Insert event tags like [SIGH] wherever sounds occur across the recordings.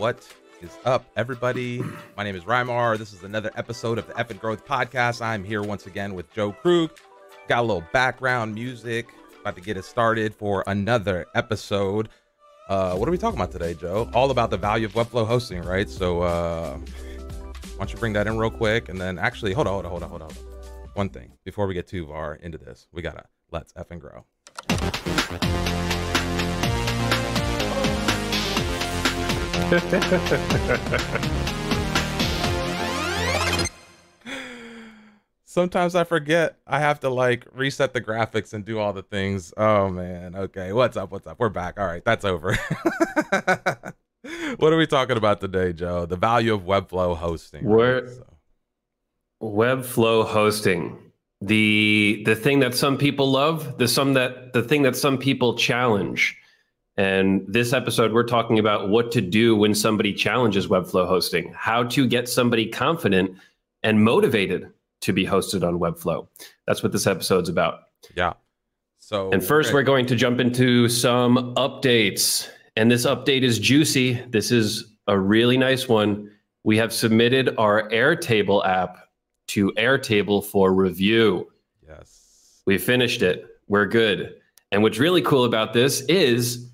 What is up, everybody? My name is Raymmar. This is another episode of the Epic Growth Podcast. I'm here once again with Joe Krug. Got a little background music, about to get it started for another episode. Uh, what are we talking about today, Joe? All about the value of Webflow hosting, right? So, uh, why don't you bring that in real quick? And then, actually, hold on, hold on, hold on, hold on. One thing before we get too far into this, we gotta let's F'in grow. [LAUGHS] Sometimes I forget I have to like reset the graphics and do all the things. Oh man. Okay. What's up? What's up? We're back. All right. That's over. [LAUGHS] what are we talking about today, Joe? The value of Webflow hosting. We're so. Webflow hosting. The the thing that some people love, the some that the thing that some people challenge. And this episode, we're talking about what to do when somebody challenges Webflow hosting, how to get somebody confident and motivated to be hosted on Webflow. That's what this episode's about. Yeah. So, and first, okay. we're going to jump into some updates. And this update is juicy. This is a really nice one. We have submitted our Airtable app to Airtable for review. Yes. We finished it. We're good. And what's really cool about this is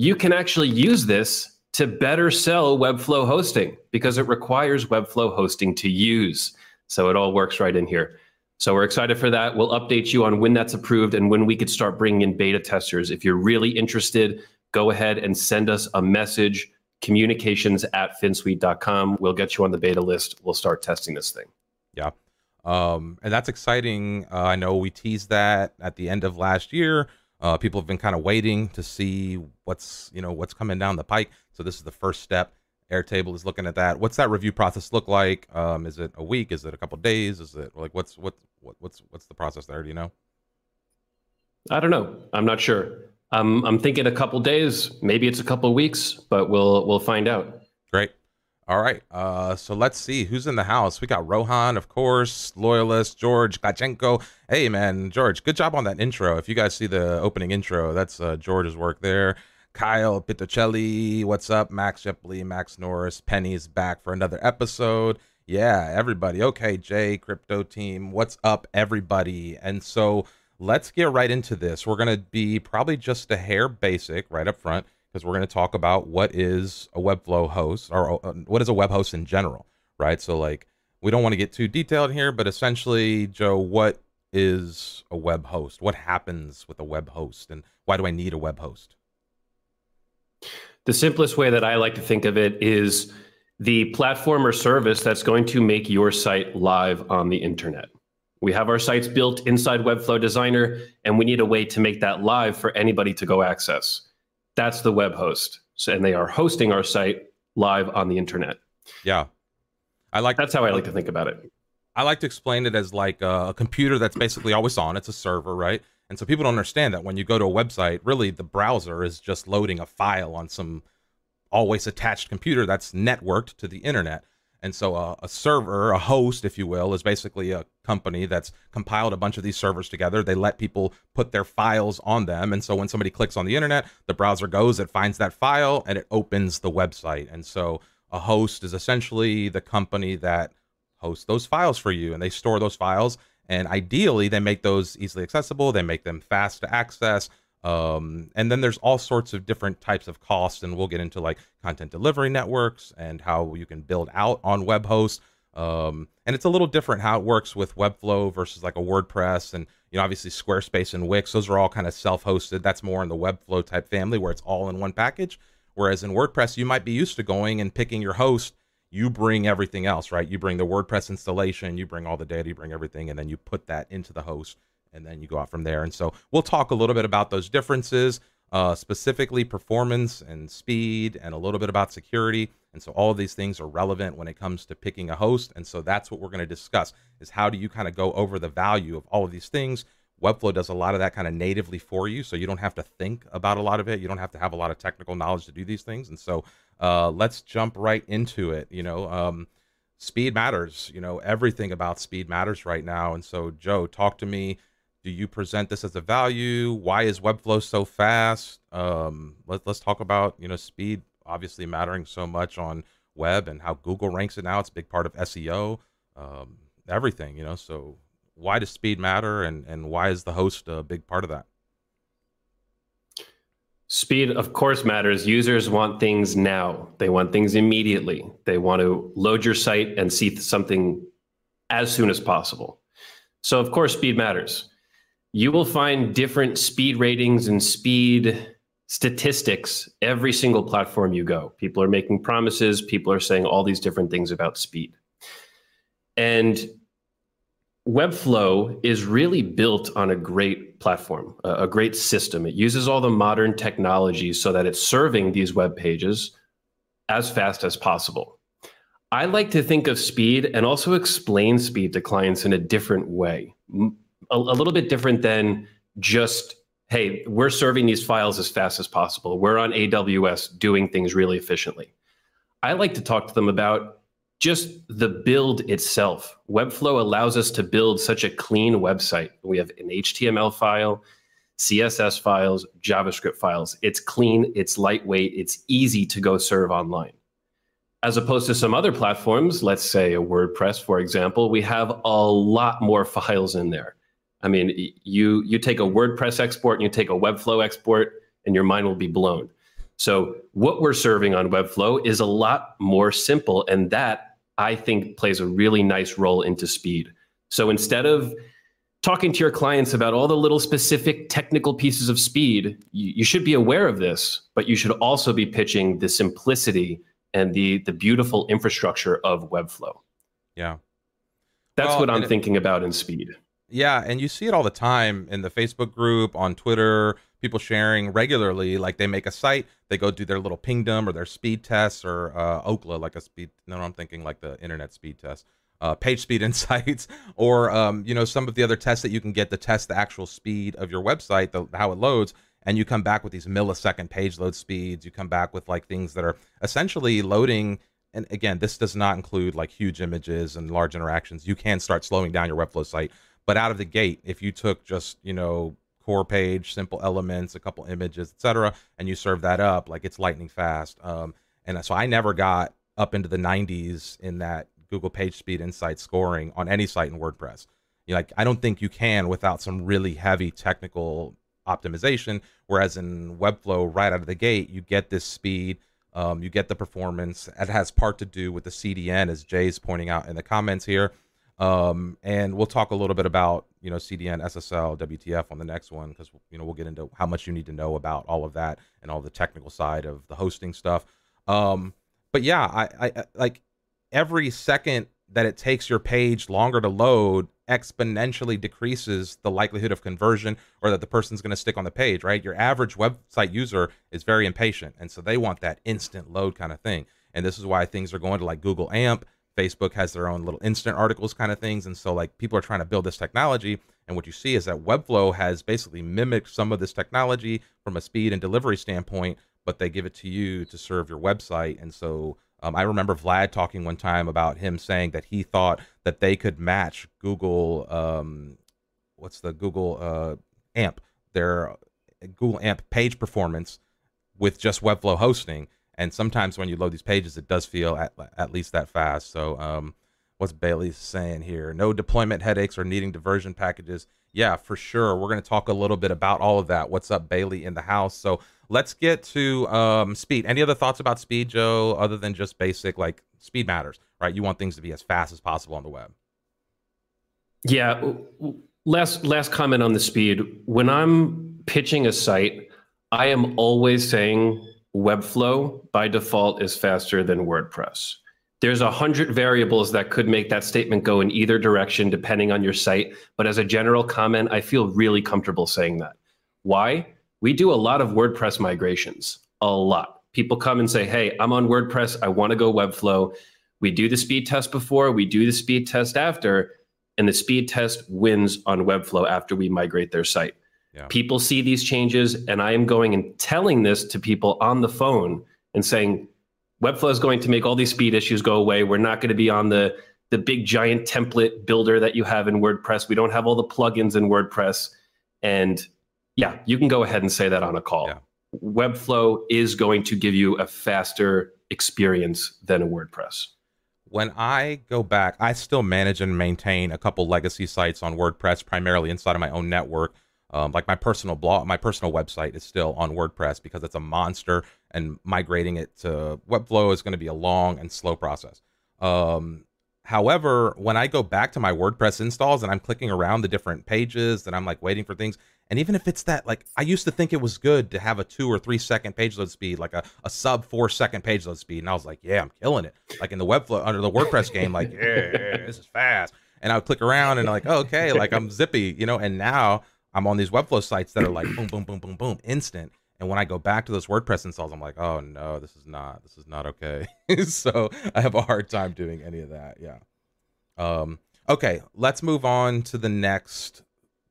you can actually use this to better sell Webflow hosting because it requires Webflow hosting to use. So it all works right in here. So we're excited for that. We'll update you on when that's approved and when we could start bringing in beta testers. If you're really interested, go ahead and send us a message communications at finsweet.com. We'll get you on the beta list. We'll start testing this thing. Yeah. Um, and that's exciting. Uh, I know we teased that at the end of last year. Uh, people have been kind of waiting to see what's you know what's coming down the pike. So this is the first step. Airtable is looking at that. What's that review process look like? Um, is it a week? Is it a couple days? Is it like what's what, what what's what's the process there? Do you know? I don't know. I'm not sure. I'm I'm thinking a couple days. Maybe it's a couple weeks, but we'll we'll find out. All right. Uh, so let's see who's in the house. We got Rohan, of course, Loyalist, George Gachenko. Hey, man, George, good job on that intro. If you guys see the opening intro, that's uh, George's work there. Kyle Pitocelli, what's up? Max Shipley, Max Norris, Penny's back for another episode. Yeah, everybody. Okay, Jay, Crypto Team, what's up, everybody? And so let's get right into this. We're going to be probably just a hair basic right up front because we're going to talk about what is a Webflow host or uh, what is a web host in general, right? So, like, we don't want to get too detailed here, but essentially, Joe, what is a web host? What happens with a web host, and why do I need a web host? The simplest way that I like to think of it is the platform or service that's going to make your site live on the internet. We have our sites built inside Webflow Designer, and we need a way to make that live for anybody to go access. That's the web host. So, and they are hosting our site live on the internet. Yeah. I like That's how I like to think about it. I like to explain it as like a computer that's basically always on. It's a server, right? And so people don't understand that when you go to a website, really the browser is just loading a file on some always attached computer that's networked to the internet. And so uh, a server, a host, if you will, is basically a company that's compiled a bunch of these servers together. They let people put their files on them. And so when somebody clicks on the internet, the browser goes, it finds that file, and it opens the website. And so a host is essentially the company that hosts those files for you, and they store those files. And ideally, they make those easily accessible, they make them fast to access. Um, and then there's all sorts of different types of costs, and we'll get into like content delivery networks and how you can build out on web hosts. Um, and it's a little different how it works with Webflow versus like a WordPress, and you know obviously Squarespace and Wix. Those are all kind of self-hosted. That's more in the Webflow type family where it's all in one package. Whereas in WordPress, you might be used to going and picking your host. You bring everything else, right? You bring the WordPress installation, you bring all the data, you bring everything, and then you put that into the host and then you go out from there. And so we'll talk a little bit about those differences, uh, specifically performance and speed, and a little bit about security. And so all of these things are relevant when it comes to picking a host. And so that's what we're going to discuss: is how do you kind of go over the value of all of these things. Webflow does a lot of that kind of natively for you, so you don't have to think about a lot of it. You don't have to have a lot of technical knowledge to do these things. And so uh, let's jump right into it. You know. Um, speed matters you know everything about speed matters right now and so joe talk to me do you present this as a value why is webflow so fast um let, let's talk about you know speed obviously mattering so much on web and how Google ranks it now. It's a big part of SEO, um, everything, you know. So why does speed matter and, and why is the host a big part of that? Speed, of course, matters. Users want things now. They want things immediately. They want to load your site and see something as soon as possible. So, of course, speed matters. You will find different speed ratings and speed statistics every single platform you go. People are making promises, people are saying all these different things about speed. And Webflow is really built on a great platform, a great system. It uses all the modern technologies so that it's serving these web pages as fast as possible. I like to think of speed and also explain speed to clients in a different way, a, a little bit different than just, hey, we're serving these files as fast as possible. We're on AWS doing things really efficiently. I like to talk to them about just the build itself. Webflow allows us to build such a clean website. We have an HTML file, CSS files, JavaScript files. It's clean, it's lightweight, it's easy to go serve online. As opposed to some other platforms, let's say a WordPress, for example, we have a lot more files in there. I mean, you you take a WordPress export and you take a Webflow export, and your mind will be blown. So what we're serving on Webflow is a lot more simple, and that I think plays a really nice role into speed. So instead of talking to your clients about all the little specific technical pieces of speed, you, you, should be aware of this, but you should also be pitching the simplicity and the the beautiful infrastructure of Webflow. Yeah. That's well, what I'm thinking about in speed. Yeah, and you see it all the time in the Facebook group, on Twitter, people sharing regularly. Like they make a site, they go do their little pingdom or their speed tests or uh, Ookla, like a speed. No, I'm thinking like the internet speed test, uh, page speed [LAUGHS] insights, or um, you know some of the other tests that you can get to test the actual speed of your website, the, how it loads. And you come back with these millisecond page load speeds. You come back with like things that are essentially loading and again, this does not include like huge images and large interactions. You can start slowing down your Webflow site, but out of the gate, if you took just you know core page, simple elements, a couple images, etc., and you serve that up, like it's lightning fast. Um, and so I never got up into the 90s in that Google Page Speed Insight scoring on any site in WordPress. You like I don't think you can without some really heavy technical optimization. Whereas in Webflow, right out of the gate, you get this speed, um, you get the performance. It has part to do with the CDN, as Jay's pointing out in the comments here. Um, and we'll talk a little bit about you know CDN, SSL, WTF on the next one because you know we'll get into how much you need to know about all of that and all the technical side of the hosting stuff. Um, but yeah, I, I like every second that it takes your page longer to load exponentially decreases the likelihood of conversion or that the person's going to stick on the page, right? Your average website user is very impatient. And so they want that instant load kind of thing. And this is why things are going to like Google AMP Facebook has their own little instant articles kind of things. And so, like, people are trying to build this technology. And what you see is that Webflow has basically mimicked some of this technology from a speed and delivery standpoint, but they give it to you to serve your website. And so, um, I remember Vlad talking one time about him saying that he thought that they could match Google, um, what's the Google uh, AMP, their Google AMP page performance with just Webflow hosting and sometimes when you load these pages, it does feel at, at least that fast. So, um, what's Bailey saying here? No deployment headaches or needing diversion packages. Yeah, for sure. We're going to talk a little bit about all of that. What's up, Bailey, in the house? So let's get to um, speed. Any other thoughts about speed, Joe, other than just basic like speed matters, right? You want things to be as fast as possible on the web. Yeah. Last last comment on the speed. When I'm pitching a site, I am always saying Webflow by default is faster than WordPress. There's a hundred variables that could make that statement go in either direction depending on your site. But as a general comment, I feel really comfortable saying that. Why? We do a lot of WordPress migrations, a lot. People come and say, Hey, I'm on WordPress. I want to go Webflow. We do the speed test before, we do the speed test after, and the speed test wins on Webflow after we migrate their site. Yeah. People see these changes, and I am going and telling this to people on the phone and saying, Webflow is going to make all these speed issues go away. We're not going to be on the the big giant template builder that you have in WordPress. We don't have all the plugins in WordPress. And yeah, you can go ahead and say that on a call. Yeah. Webflow is going to give you a faster experience than a WordPress. When I go back, I still manage and maintain a couple legacy sites on WordPress, primarily inside of my own network. Um, like my personal blog, my personal website is still on WordPress because it's a monster, and migrating it to Webflow is going to be a long and slow process. Um, however, when I go back to my WordPress installs and I'm clicking around the different pages and I'm like waiting for things, and even if it's that, like I used to think it was good to have a two or three second page load speed, like a, a sub four second page load speed, and I was like, yeah, I'm killing it. Like in the Webflow under the WordPress [LAUGHS] game, like yeah, this is fast. And I would click around and like, oh, okay, like I'm zippy, you know. And now I'm on these Webflow sites that are like boom, boom, boom, boom, boom, instant. And when I go back to those WordPress installs, I'm like, oh no, this is not, this is not okay. [LAUGHS] so I have a hard time doing any of that. Yeah. Um, okay, let's move on to the next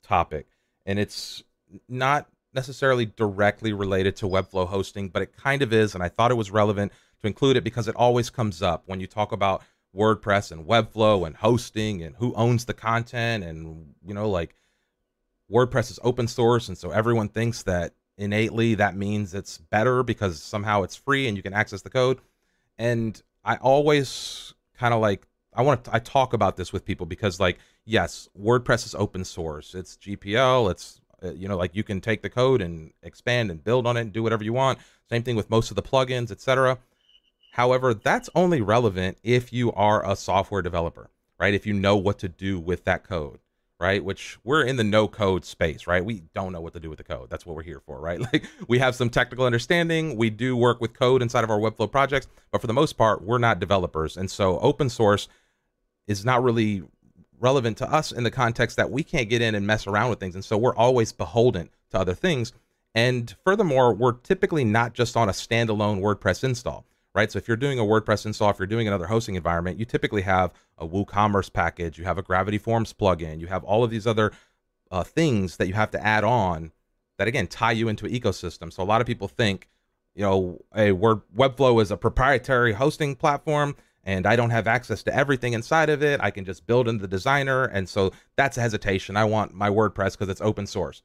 topic. And it's not necessarily directly related to Webflow hosting, but it kind of is. And I thought it was relevant to include it because it always comes up when you talk about WordPress and Webflow and hosting and who owns the content and, you know, like WordPress is open source, and so everyone thinks that innately that means it's better because somehow it's free and you can access the code. And I always kind of like I want to I talk about this with people because like yes, WordPress is open source. It's GPL, it's uh, you know like you can take the code and expand and build on it and do whatever you want. Same thing with most of the plugins, etc. However, that's only relevant if you are a software developer, right? If you know what to do with that code right? Which we're in the no code space, right? We don't know what to do with the code. That's what we're here for, right? [LAUGHS] Like we have some technical understanding. We do work with code inside of our Webflow projects, but for the most part, we're not developers. And so open source is not really relevant to us in the context that we can't get in and mess around with things. And so we're always beholden to other things. And furthermore, we're typically not just on a standalone WordPress install right? So if you're doing a WordPress install, if you're doing another hosting environment, you typically have a WooCommerce package, you have a Gravity Forms plugin, you have all of these other uh, things that you have to add on that again tie you into an ecosystem. So a lot of people think, you know, a Word Webflow is a proprietary hosting platform and I don't have access to everything inside of it. I can just build in the designer. And so that's a hesitation. I want my WordPress because it's open source.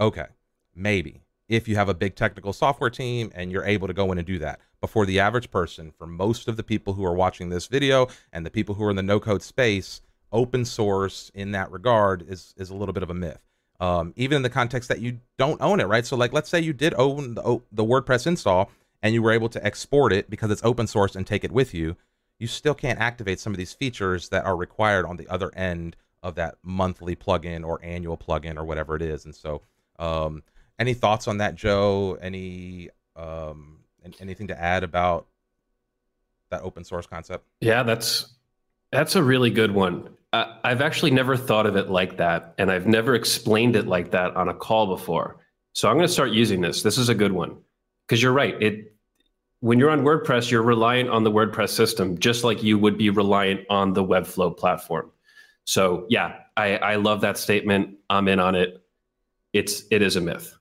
Okay, maybe if you have a big technical software team and you're able to go in and do that. But for the average person, for most of the people who are watching this video and the people who are in the no code space, open source in that regard is is a little bit of a myth. Um, even in the context that you don't own it, right? So, like, let's say you did own the, the WordPress install and you were able to export it because it's open source and take it with you. You still can't activate some of these features that are required on the other end of that monthly plugin or annual plugin or whatever it is. And so, um, any thoughts on that, Joe? Any um, anything to add about that open source concept? Yeah, that's that's a really good one. I've actually never thought of it like that, and I've never explained it like that on a call before. So I'm going to start using this. This is a good one because you're right. It when you're on WordPress, you're reliant on the WordPress system, just like you would be reliant on the Webflow platform. So yeah, I, I love that statement. I'm in on it. It's it is a myth.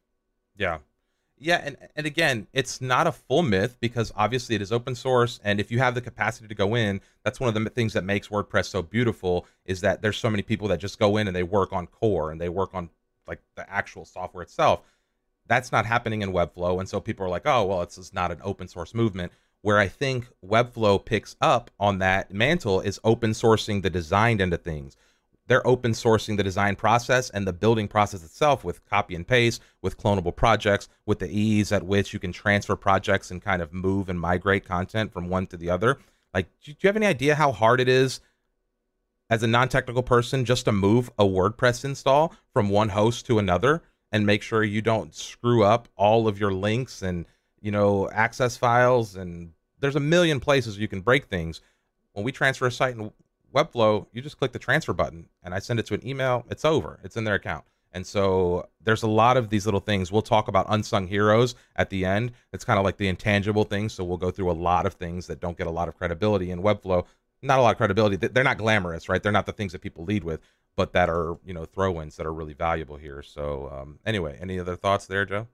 Yeah. Yeah, and, and again, it's not a full myth because obviously it is open source, and if you have the capacity to go in, that's one of the things that makes WordPress so beautiful is that there's so many people that just go in and they work on core and they work on like the actual software itself. That's not happening in Webflow, and so people are like, oh, well, it's just not an open source movement. Where I think Webflow picks up on that mantle is open sourcing the designed end of things they're open sourcing the design process and the building process itself with copy and paste, with clonable projects, with the ease at which you can transfer projects and kind of move and migrate content from one to the other. Like, do you have any idea how hard it is as a non technical person just to move a WordPress install from one host to another and make sure you don't screw up all of your links and, you know, access files? And there's a million places you can break things. When we transfer a site in Webflow, you just click the transfer button and I send it to an email. It's over. It's in their account. And so there's a lot of these little things. We'll talk about unsung heroes at the end. It's kind of like the intangible things. So we'll go through a lot of things that don't get a lot of credibility in Webflow. Not a lot of credibility. They're not glamorous, right? They're not the things that people lead with, but that are, you know, throw ins that are really valuable here. So, um, anyway, any other thoughts there, Joe?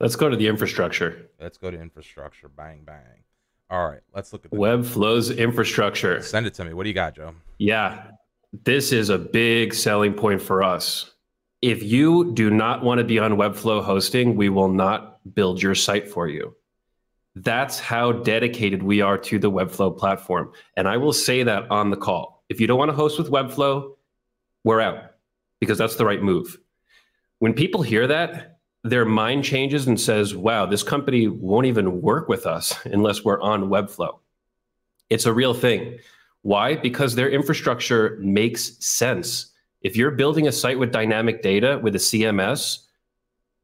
Let's go to the infrastructure. Let's go to infrastructure. Bang, bang. All right, let's look at the Webflow's infrastructure. Send it to me. What do you got, Joe? Yeah, this is a big selling point for us. if you do not want to be on Webflow hosting, we will not build your site for you. That's how dedicated we are to the Webflow platform. And I will say that on the call. If you don't want to host with Webflow, we're out because that's the right move. When people hear that, their mind changes and says, wow, this company won't even work with us unless we're on Webflow. It's a real thing. Why? Because their infrastructure makes sense. If you're building a site with dynamic data with a CMS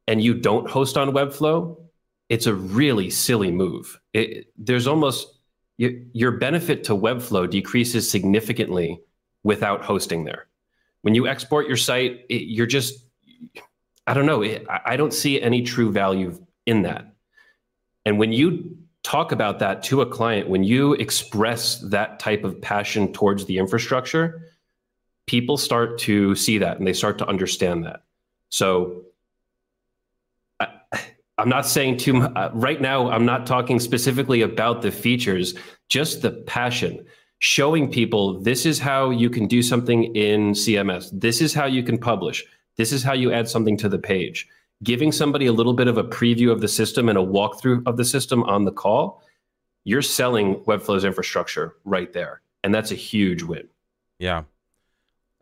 and you don't host on Webflow, it's a really silly move. It, there's almost your benefit to Webflow decreases significantly without hosting there. When you export your site, it, you're just, I don't know, I don't see any true value in that. And when you talk about that to a client, when you express that type of passion towards the infrastructure, people start to see that and they start to understand that. So I, am not saying too much uh, right now. I'm not talking specifically about the features, just the passion, showing people this is how you can do something in CMS. This is how you can publish. This is how you add something to the page giving somebody a little bit of a preview of the system and a walkthrough of the system on the call, you're selling Webflow's infrastructure right there. And that's a huge win. Yeah.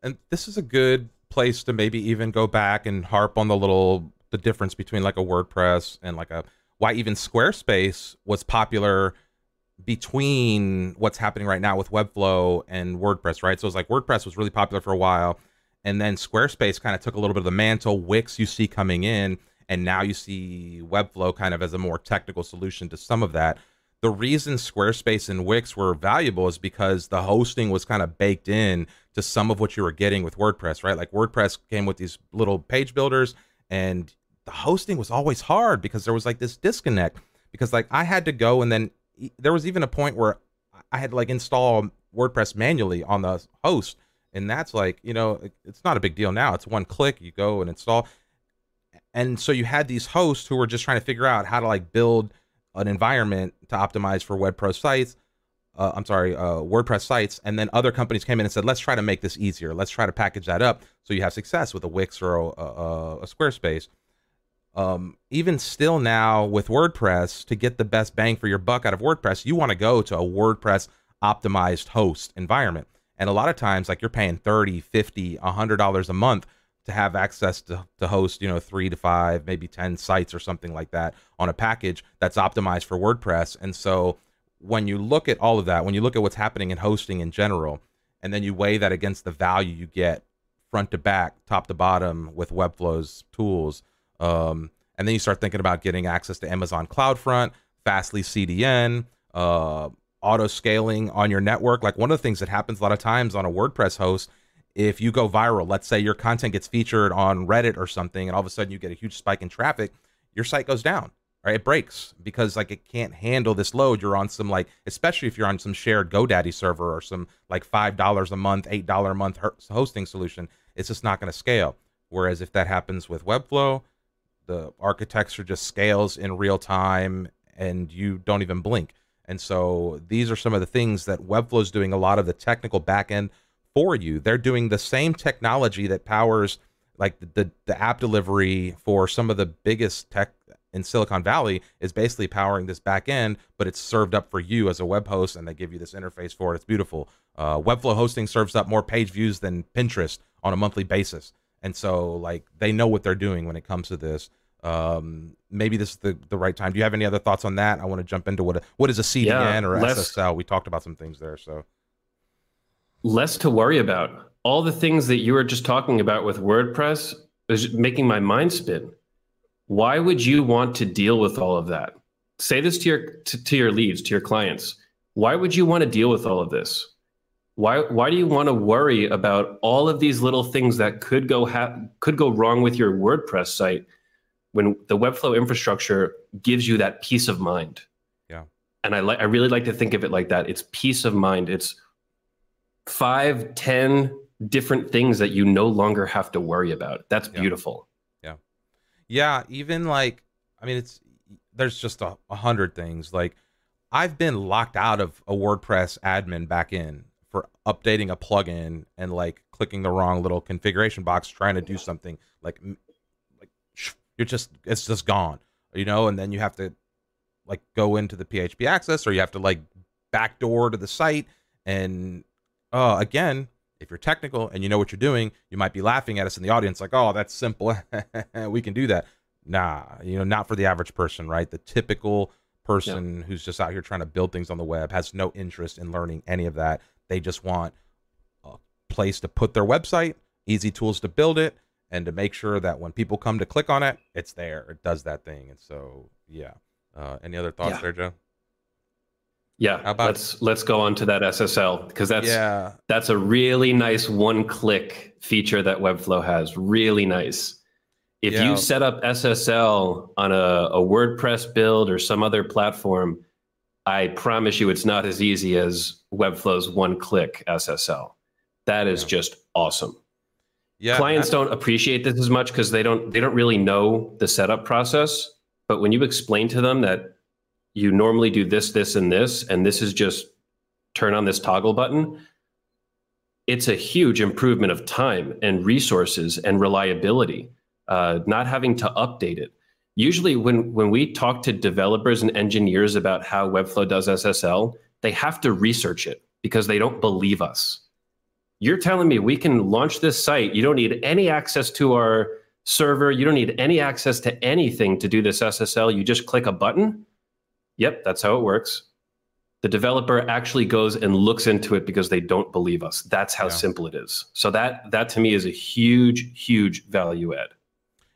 And this is a good place to maybe even go back and harp on the little the difference between like a WordPress and like a why even Squarespace was popular between what's happening right now with Webflow and WordPress, right? So it's like WordPress was really popular for a while and then Squarespace kind of took a little bit of the mantle. Wix you see coming in, and now you see Webflow kind of as a more technical solution to some of that. The reason Squarespace and Wix were valuable is because the hosting was kind of baked in to some of what you were getting with WordPress, right? Like WordPress came with these little page builders, and the hosting was always hard because there was like this disconnect. Because like I had to go, and then there was even a point where I had to like install WordPress manually on the host and that's like you know it's not a big deal now. It's one click you go and install. And so you had these hosts who were just trying to figure out how to like build an environment to optimize for webflow sites uh, i'm sorry uh, wordpress sites. And then other companies came in and said let's try to make this easier. Let's try to package that up so you have success with a wix or a, a, a squarespace. Um, even still now with wordpress to get the best bang for your buck out of wordpress you want to go to a wordpress optimized host environment and a lot of times, like you're paying 30, 50, $100 a month to have access to, to host, you know, three to five, maybe 10 sites or something like that on a package that's optimized for WordPress. And so when you look at all of that, when you look at what's happening in hosting in general, and then you weigh that against the value you get front to back, top to bottom with Webflow's tools, um, and then you start thinking about getting access to Amazon CloudFront, Fastly CDN, uh, auto scaling on your network. Like one of the things that happens a lot of times on a WordPress host, if you go viral, let's say your content gets featured on Reddit or something, and all of a sudden you get a huge spike in traffic, your site goes down. Right, it breaks because like it can't handle this load. You're on some like, especially if you're on some shared GoDaddy server or some like five dollars a month, eight dollar a month hosting solution. It's just not going to scale. Whereas if that happens with Webflow, the architecture just scales in real time, and you don't even blink. And so these are some of the things that Webflow is doing a lot of the technical backend for you. They're doing the same technology that powers like the, the, the app delivery for some of the biggest tech in Silicon Valley is basically powering this back end, but it's served up for you as a web host, and they give you this interface for it. It's beautiful. Uh, Webflow hosting serves up more page views than Pinterest on a monthly basis, and so like they know what they're doing when it comes to this um maybe this is the, the right time. Do you have any other thoughts on that? I want to jump into what a, what is a cdn yeah, or less, ssl we talked about some things there so. Less to worry about. All the things that you were just talking about with wordpress is making my mind spin. Why would you want to deal with all of that? Say this to your to, to your leads to your clients. Why would you want to deal with all of this? Why why do you want to worry about all of these little things that could go ha- could go wrong with your wordpress site when the Webflow infrastructure gives you that peace of mind. Yeah. And I like I really like to think of it like that. It's peace of mind. It's five, ten different things that you no longer have to worry about. That's beautiful. Yeah. Yeah. Even like, I mean, it's there's just a, a hundred things. Like I've been locked out of a WordPress admin back in for updating a plugin and like clicking the wrong little configuration box trying to do something like you're just it's just gone you know and then you have to like go into the php access or you have to like backdoor to the site. And uh again if you're technical and you know what you're doing you might be laughing at us in the audience like oh that's simple. [LAUGHS] We can do that. Nah you know not for the average person right? The typical person yeah. who's just out here trying to build things on the web has no interest in learning any of that. They just want a place to put their website, easy tools to build it, and to make sure that when people come to click on it, it's there. It does that thing. And so, yeah. Uh, any other thoughts yeah. there, Joe? Yeah, How about let's let's go on to that SSL because that's yeah. that's a really nice one-click feature that Webflow has. Really nice. If yeah. you set up SSL on a, a WordPress build or some other platform, I promise you it's not as easy as Webflow's one click SSL. That is yeah. just awesome. Yeah, Clients don't appreciate this as much because they don't they don't really know the setup process. But when you explain to them that you normally do this, this, and this, and this is just turn on this toggle button, it's a huge improvement of time and resources and reliability. Uh, not having to update it usually when when we talk to developers and engineers about how webflow does ssl they have to research it because they don't believe us you're telling me we can launch this site. You don't need any access to our server. You don't need any access to anything to do this ssl you just click a button. Yep that's how it works. The developer actually goes and looks into it because they don't believe us. That's how yeah. simple it is. So that that to me is a huge huge value add.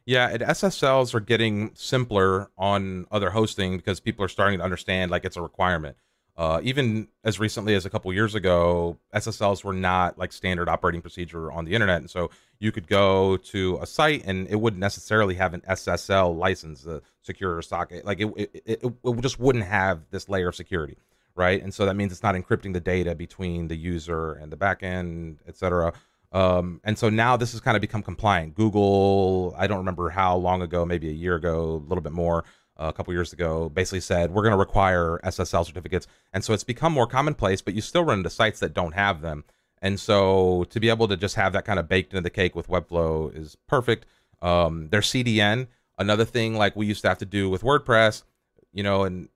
Yeah, and SSLs are getting simpler on other hosting because people are starting to understand like it's a requirement. Uh, even as recently as a couple years ago, SSLs were not like standard operating procedure on the internet, and so you could go to a site and it wouldn't necessarily have an SSL license, the secure socket, like it, it, it, it just wouldn't have this layer of security, right? And so that means it's not encrypting the data between the user and the backend, et cetera. Um, and so now this has kind of become compliant. Google, I don't remember how long ago, maybe a year ago, a little bit more, a couple years ago, basically said we're going to require SSL certificates. And so it's become more commonplace, but you still run into sites that don't have them. And so to be able to just have that kind of baked into the cake with Webflow is perfect. Um, their CDN, another thing like we used to have to do with WordPress, you know, and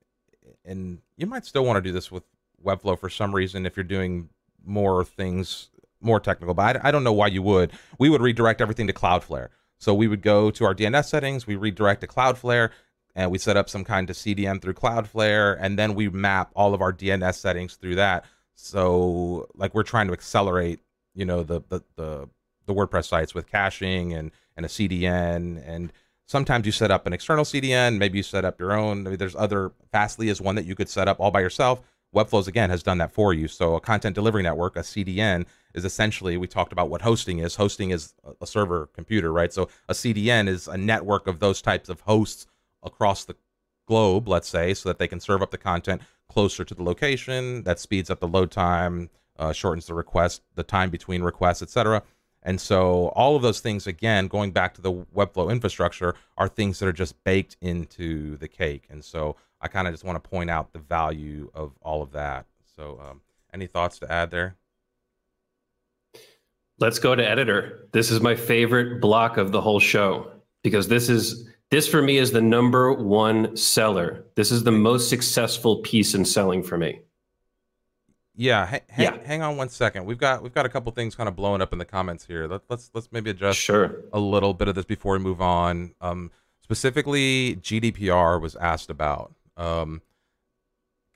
and you might still want to do this with Webflow for some reason if you're doing more things more technical, but I, I, don't know why you would. We would redirect everything to Cloudflare. So we would go to our DNS settings, we redirect to Cloudflare, and we set up some kind of CDN through Cloudflare, and then we map all of our DNS settings through that. So like we're trying to accelerate, you know, the the the, the WordPress sites with caching and and a CDN and sometimes you set up an external CDN, maybe you set up your own. Maybe there's other Fastly is one that you could set up all by yourself. Webflows again has done that for you. So a content delivery network, a CDN, is essentially we talked about what hosting is. Hosting is a server computer, right? So a CDN is a network of those types of hosts across the globe, let's say, so that they can serve up the content closer to the location. That speeds up the load time, uh, shortens the request, the time between requests, etc. And so all of those things, again, going back to the Webflow infrastructure, are things that are just baked into the cake. And so I kind of just want to point out the value of all of that. So, um, any thoughts to add there? Let's go to editor. This is my favorite block of the whole show because this is this for me is the number one seller. This is the most successful piece in selling for me. Yeah, ha- yeah. Hang on one second. We've got we've got a couple things kind of blowing up in the comments here. Let, us let's, let's maybe adjust sure. a little bit of this before we move on. Um, specifically, GDPR was asked about. Um,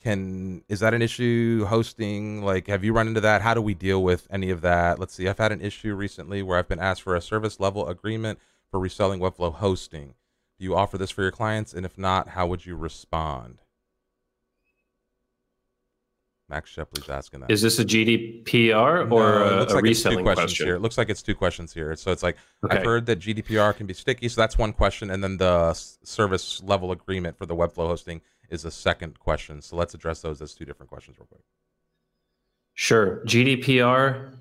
can is that an issue hosting? Like, have you run into that? How do we deal with any of that? Let's see. I've had an issue recently where I've been asked for a service level agreement for reselling Webflow hosting. Do you offer this for your clients? And if not, how would you respond? Max Shepley's asking that. Is this a GDPR or no, a, a like reselling question? Here. It looks like it's two questions here. So it's like okay. I've heard that GDPR can be sticky, so that's one question, and then the service level agreement for the Webflow hosting is a second question. So let's address those as two different questions real quick. Sure. GDPR,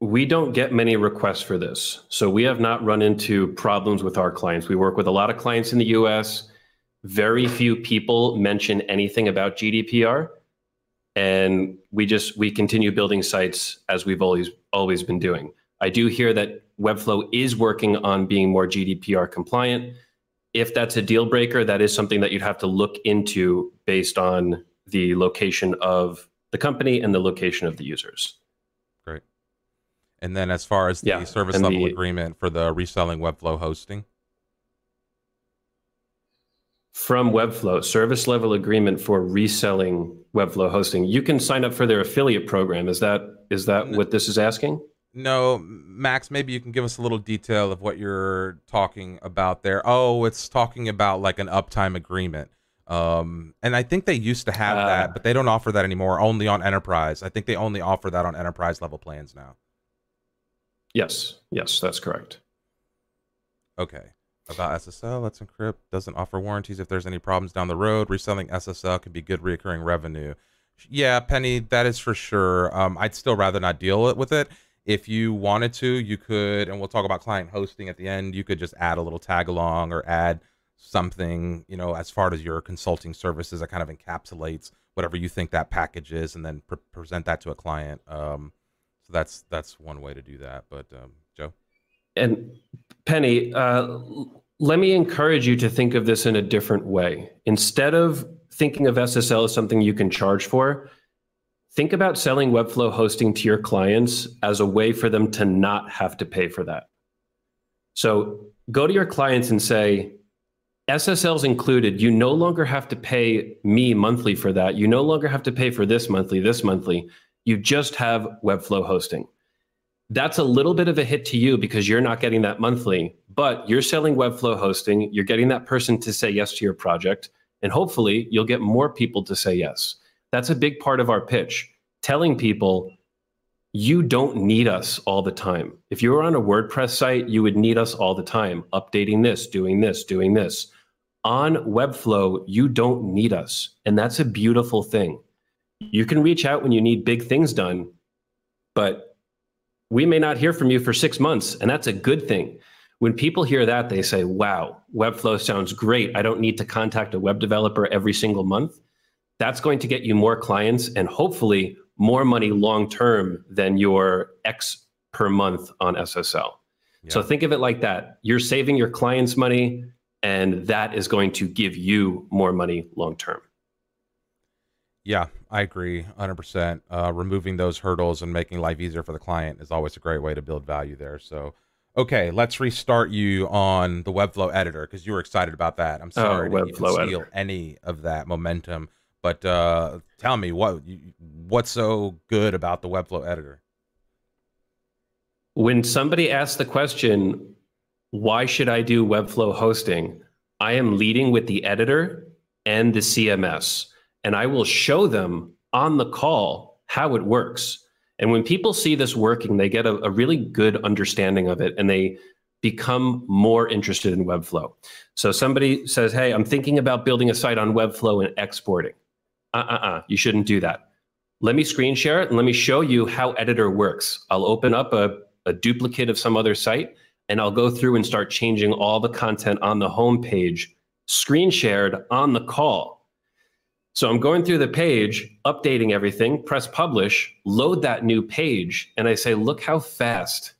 we don't get many requests for this. So we have not run into problems with our clients. We work with a lot of clients in the US. Very few people mention anything about GDPR and we just we continue building sites as we've always always been doing. I do hear that Webflow is working on being more GDPR compliant. If that's a deal breaker, that is something that you'd have to look into based on the location of the company and the location of the users. And then as far as the Yeah, service level the- agreement for the reselling Webflow hosting, From Webflow, service level agreement for reselling Webflow hosting. You can sign up for their affiliate program. Is that is that No. what this is asking? No, Max, maybe you can give us a little detail of what you're talking about there. Oh, it's talking about like an uptime agreement. Um, and I think they used to have Ah. that, but they don't offer that anymore, only on enterprise. I think they only offer that on enterprise level plans now. Yes, yes, that's correct. Okay. About SSL, let's encrypt. Doesn't offer warranties if there's any problems down the road. Reselling SSL could be good recurring revenue. Yeah, Penny, that is for sure. Um, I'd still rather not deal with it. If you wanted to, you could, and we'll talk about client hosting at the end. You could just add a little tag along or add something, you know, as far as your consulting services that kind of encapsulates whatever you think that package is, and then pre- present that to a client. Um, that's that's one way to do that. But um, Joe, And Penny, uh, let me encourage you to think of this in a different way. Instead of thinking of SSL as something you can charge for, think about selling Webflow hosting to your clients as a way for them to not have to pay for that. So go to your clients and say, SSL's included. You no longer have to pay me monthly for that. You no longer have to pay for this monthly, this monthly. You just have Webflow hosting that's a little bit of a hit to you because you're not getting that monthly, but you're selling Webflow hosting. You're getting that person to say yes to your project, and hopefully you'll get more people to say yes. That's a big part of our pitch, telling people you don't need us all the time. If you were on a WordPress site, you would need us all the time, updating this, doing this, doing this. On Webflow, you don't need us, and that's a beautiful thing. You can reach out when you need big things done, but we may not hear from you for six months, and that's a good thing. When people hear that, they say, wow, Webflow sounds great. I don't need to contact a web developer every single month. That's going to get you more clients and hopefully more money long term than your X per month on SSL. So think of it like that. You're saving your clients money, and that is going to give you more money long term. Yeah, I agree 100%. Uh, removing those hurdles and making life easier for the client is always a great way to build value there. So, okay, let's restart you on the Webflow editor because you were excited about that. I'm sorry to even Oh, Webflow steal editor. any of that momentum, but uh, tell me what what's so good about the Webflow editor? when somebody asks the question, why should I do Webflow hosting? I am leading with the editor and the CMS, and I will show them on the call how it works. And when people see this working, they get a, a really good understanding of it and they become more interested in Webflow. So somebody says, Hey, I'm thinking about building a site on Webflow and exporting. Uh uh uh, you shouldn't do that. Let me screen share it and let me show you how editor works. I'll open up a a duplicate of some other site, and I'll go through and start changing all the content on the home page, screen shared on the call. So I'm going through the page, updating everything, press publish, load that new page, and I say, look how fast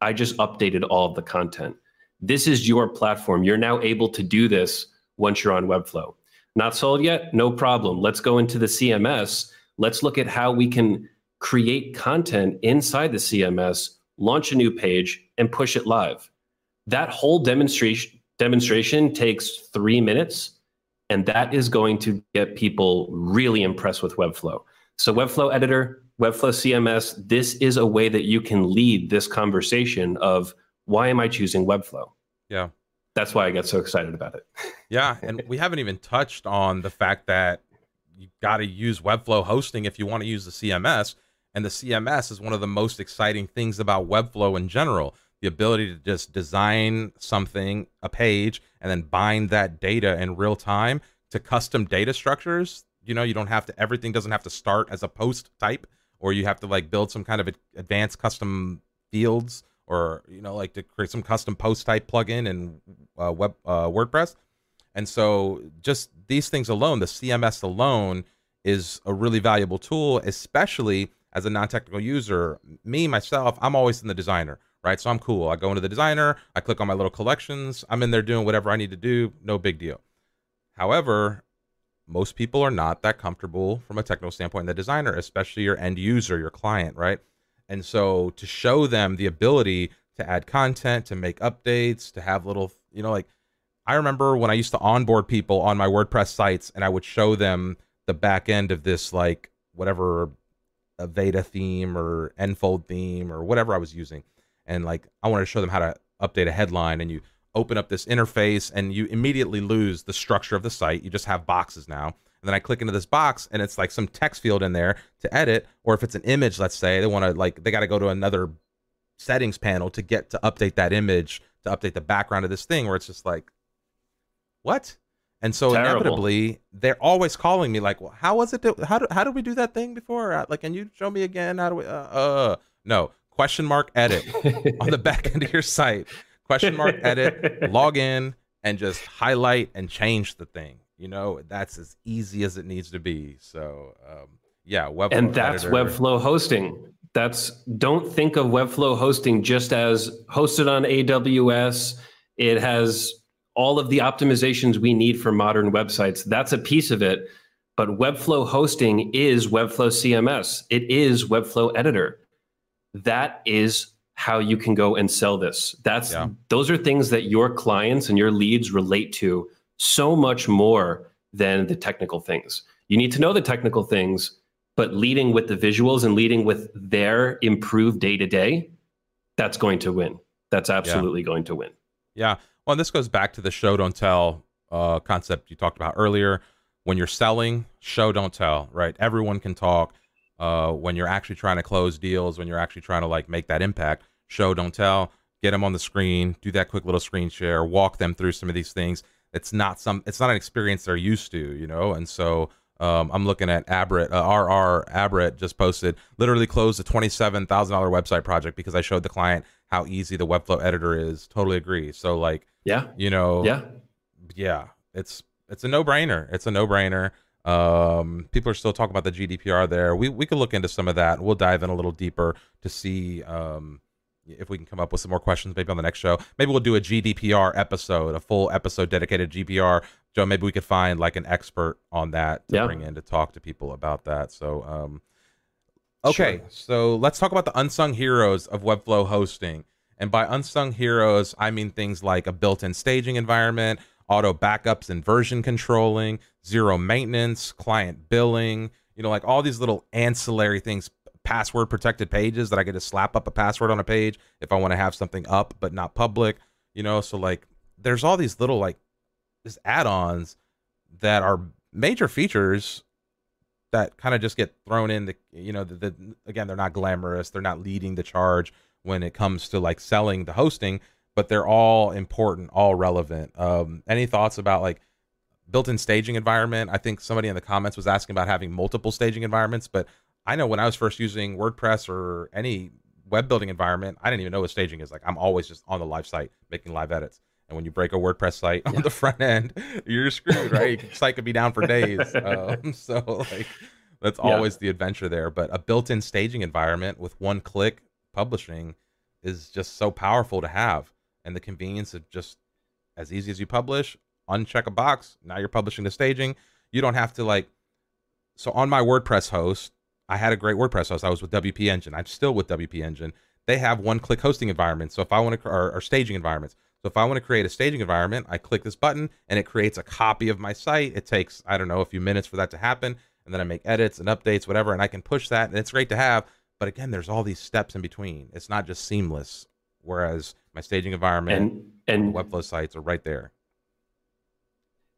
I just updated all of the content. This is your platform. You're now able to do this once you're on Webflow. Not sold yet? No problem. Let's go into the CMS. Let's look at how we can create content inside the CMS, launch a new page, and push it live. That whole demonstration demonstration takes three minutes, and that is going to get people really impressed with Webflow. So, Webflow Editor, Webflow CMS, this is a way that you can lead this conversation of why am I choosing Webflow? Yeah. That's why I get so excited about it. [LAUGHS] Yeah, and we haven't even touched on the fact that you've got to use Webflow hosting if you want to use the CMS, and the CMS is one of the most exciting things about Webflow in general. The ability to just design something, a page, and then bind that data in real time to custom data structures. You know, you don't have to, everything doesn't have to start as a post type, or you have to like build some kind of advanced custom fields, or, you know, like to create some custom post type plugin in uh, web uh, WordPress. And so just these things alone, the CMS alone is a really valuable tool, especially as a non-technical user. Me myself, I'm always in the designer, right? So I'm cool. I go into the designer, I click on my little collections, I'm in there doing whatever I need to do, no big deal. However, most people are not that comfortable from a technical standpoint in the designer, especially your end user, your client, right? And so to show them the ability to add content, to make updates, to have little, you know, like I remember when I used to onboard people on my WordPress sites and I would show them the back end of this, like whatever Avada theme or Enfold theme or whatever I was using. And like I wanted to show them how to update a headline and you open up this interface and you immediately lose the structure of the site. You just have boxes now. And then I click into this box and it's like some text field in there to edit. Or if it's an image, let's say they want to like, they got to go to another settings panel to get to update that image, to update the background of this thing where it's just like, what? And so Terrible. inevitably, they're always calling me like, well, how was it? Do, how, do, how did we do that thing before? Uh, like, can you show me again? How do we, uh, uh no, question mark edit [LAUGHS] on the back end of your site question mark edit, log in, and just highlight and change the thing. You know, that's as easy as it needs to be. So, um, yeah, Webflow and that's editor. Webflow hosting. That's don't think of Webflow hosting just as hosted on AWS. It has all of the optimizations we need for modern websites. That's a piece of it. But Webflow hosting is Webflow CMS. It is Webflow editor. That is how you can go and sell this. That's yeah. those are things that your clients and your leads relate to so much more than the technical things. You need to know the technical things, but leading with the visuals and leading with their improved day to day, that's going to win. That's absolutely yeah. going to win. Yeah. Well, this goes back to the show don't tell uh, concept you talked about earlier. When you're selling, show don't tell, right? Everyone can talk uh, when you're actually trying to close deals, when you're actually trying to like make that impact. Show, don't tell. Get them on the screen. Do that quick little screen share. Walk them through some of these things. It's not some. It's not an experience they're used to, you know. And so um, I'm looking at Abrit. Uh, RR Abrit just posted literally closed a twenty-seven thousand dollar website project because I showed the client how easy the Webflow editor is. Totally agree. So like, yeah, you know, yeah, yeah. It's it's a no brainer. It's a no brainer. Um, people are still talking about the GDPR there. We we could look into some of that. We'll dive in a little deeper to see um, if we can come up with some more questions, maybe on the next show. Maybe we'll do a GDPR episode, a full episode dedicated GDPR. Joe, maybe we could find like an expert on that to yeah. bring in to talk to people about that. So, um, okay, sure. so let's talk about the unsung heroes of Webflow hosting. And by unsung heroes, I mean things like a built-in staging environment, auto backups and version controlling, zero maintenance, client billing, you know, like all these little ancillary things, password protected pages that I get to slap up a password on a page if I want to have something up but not public, you know, so like there's all these little like just add-ons that are major features that kind of just get thrown in the you know the, the again they're not glamorous they're not leading the charge when it comes to like selling the hosting but they're all important, all relevant. Um, any thoughts about like built-in staging environment? I think somebody in the comments was asking about having multiple staging environments, but I know when I was first using WordPress or any web building environment, I didn't even know what staging is. Like I'm always just on the live site making live edits. And when you break a WordPress site on the front end, you're screwed, right? Your site could be down for days. Um, [LAUGHS] so like that's yeah. always the adventure there. But a built-in staging environment with one click publishing is just so powerful to have and the convenience of just as easy as you publish, uncheck a box. Now you're publishing the staging. You don't have to like. So on my WordPress host, I had a great WordPress host. I was with WP Engine. I'm still with WP Engine. They have one-click hosting environments. So if I want to, or, or staging environments. So if I want to create a staging environment, I click this button and it creates a copy of my site. It takes I don't know a few minutes for that to happen, and then I make edits and updates, whatever, and I can push that, and it's great to have. But again, there's all these steps in between. It's not just seamless. Whereas my staging environment and, and Webflow sites are right there.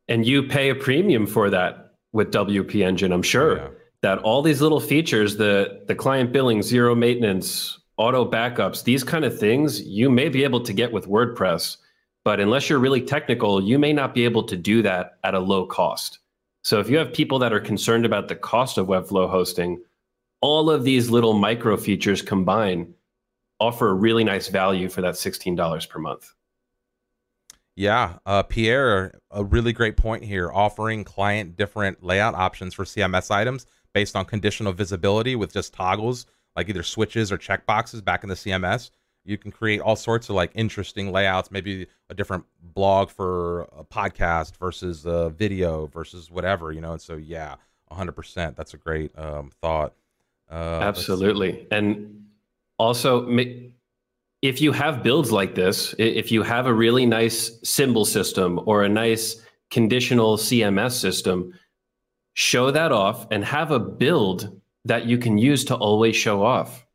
And you pay a premium for that with WP Engine, I'm sure. Yeah. That all these little features, the the client billing, zero maintenance, auto backups, these kind of things, you may be able to get with WordPress, but unless you're really technical, you may not be able to do that at a low cost. So if you have people that are concerned about the cost of Webflow hosting, all of these little micro features combine offer a really nice value for that $16 per month. Yeah, uh, Pierre, a really great point here, offering client different layout options for CMS items based on conditional visibility with just toggles, like either switches or checkboxes back in the CMS. You can create all sorts of like interesting layouts, maybe a different blog for a podcast versus a video versus whatever, you know. And so, yeah, 100%. That's a great um, thought. Uh, Absolutely. And also, if you have builds like this, if you have a really nice symbol system or a nice conditional CMS system, show that off and have a build that you can use to always show off.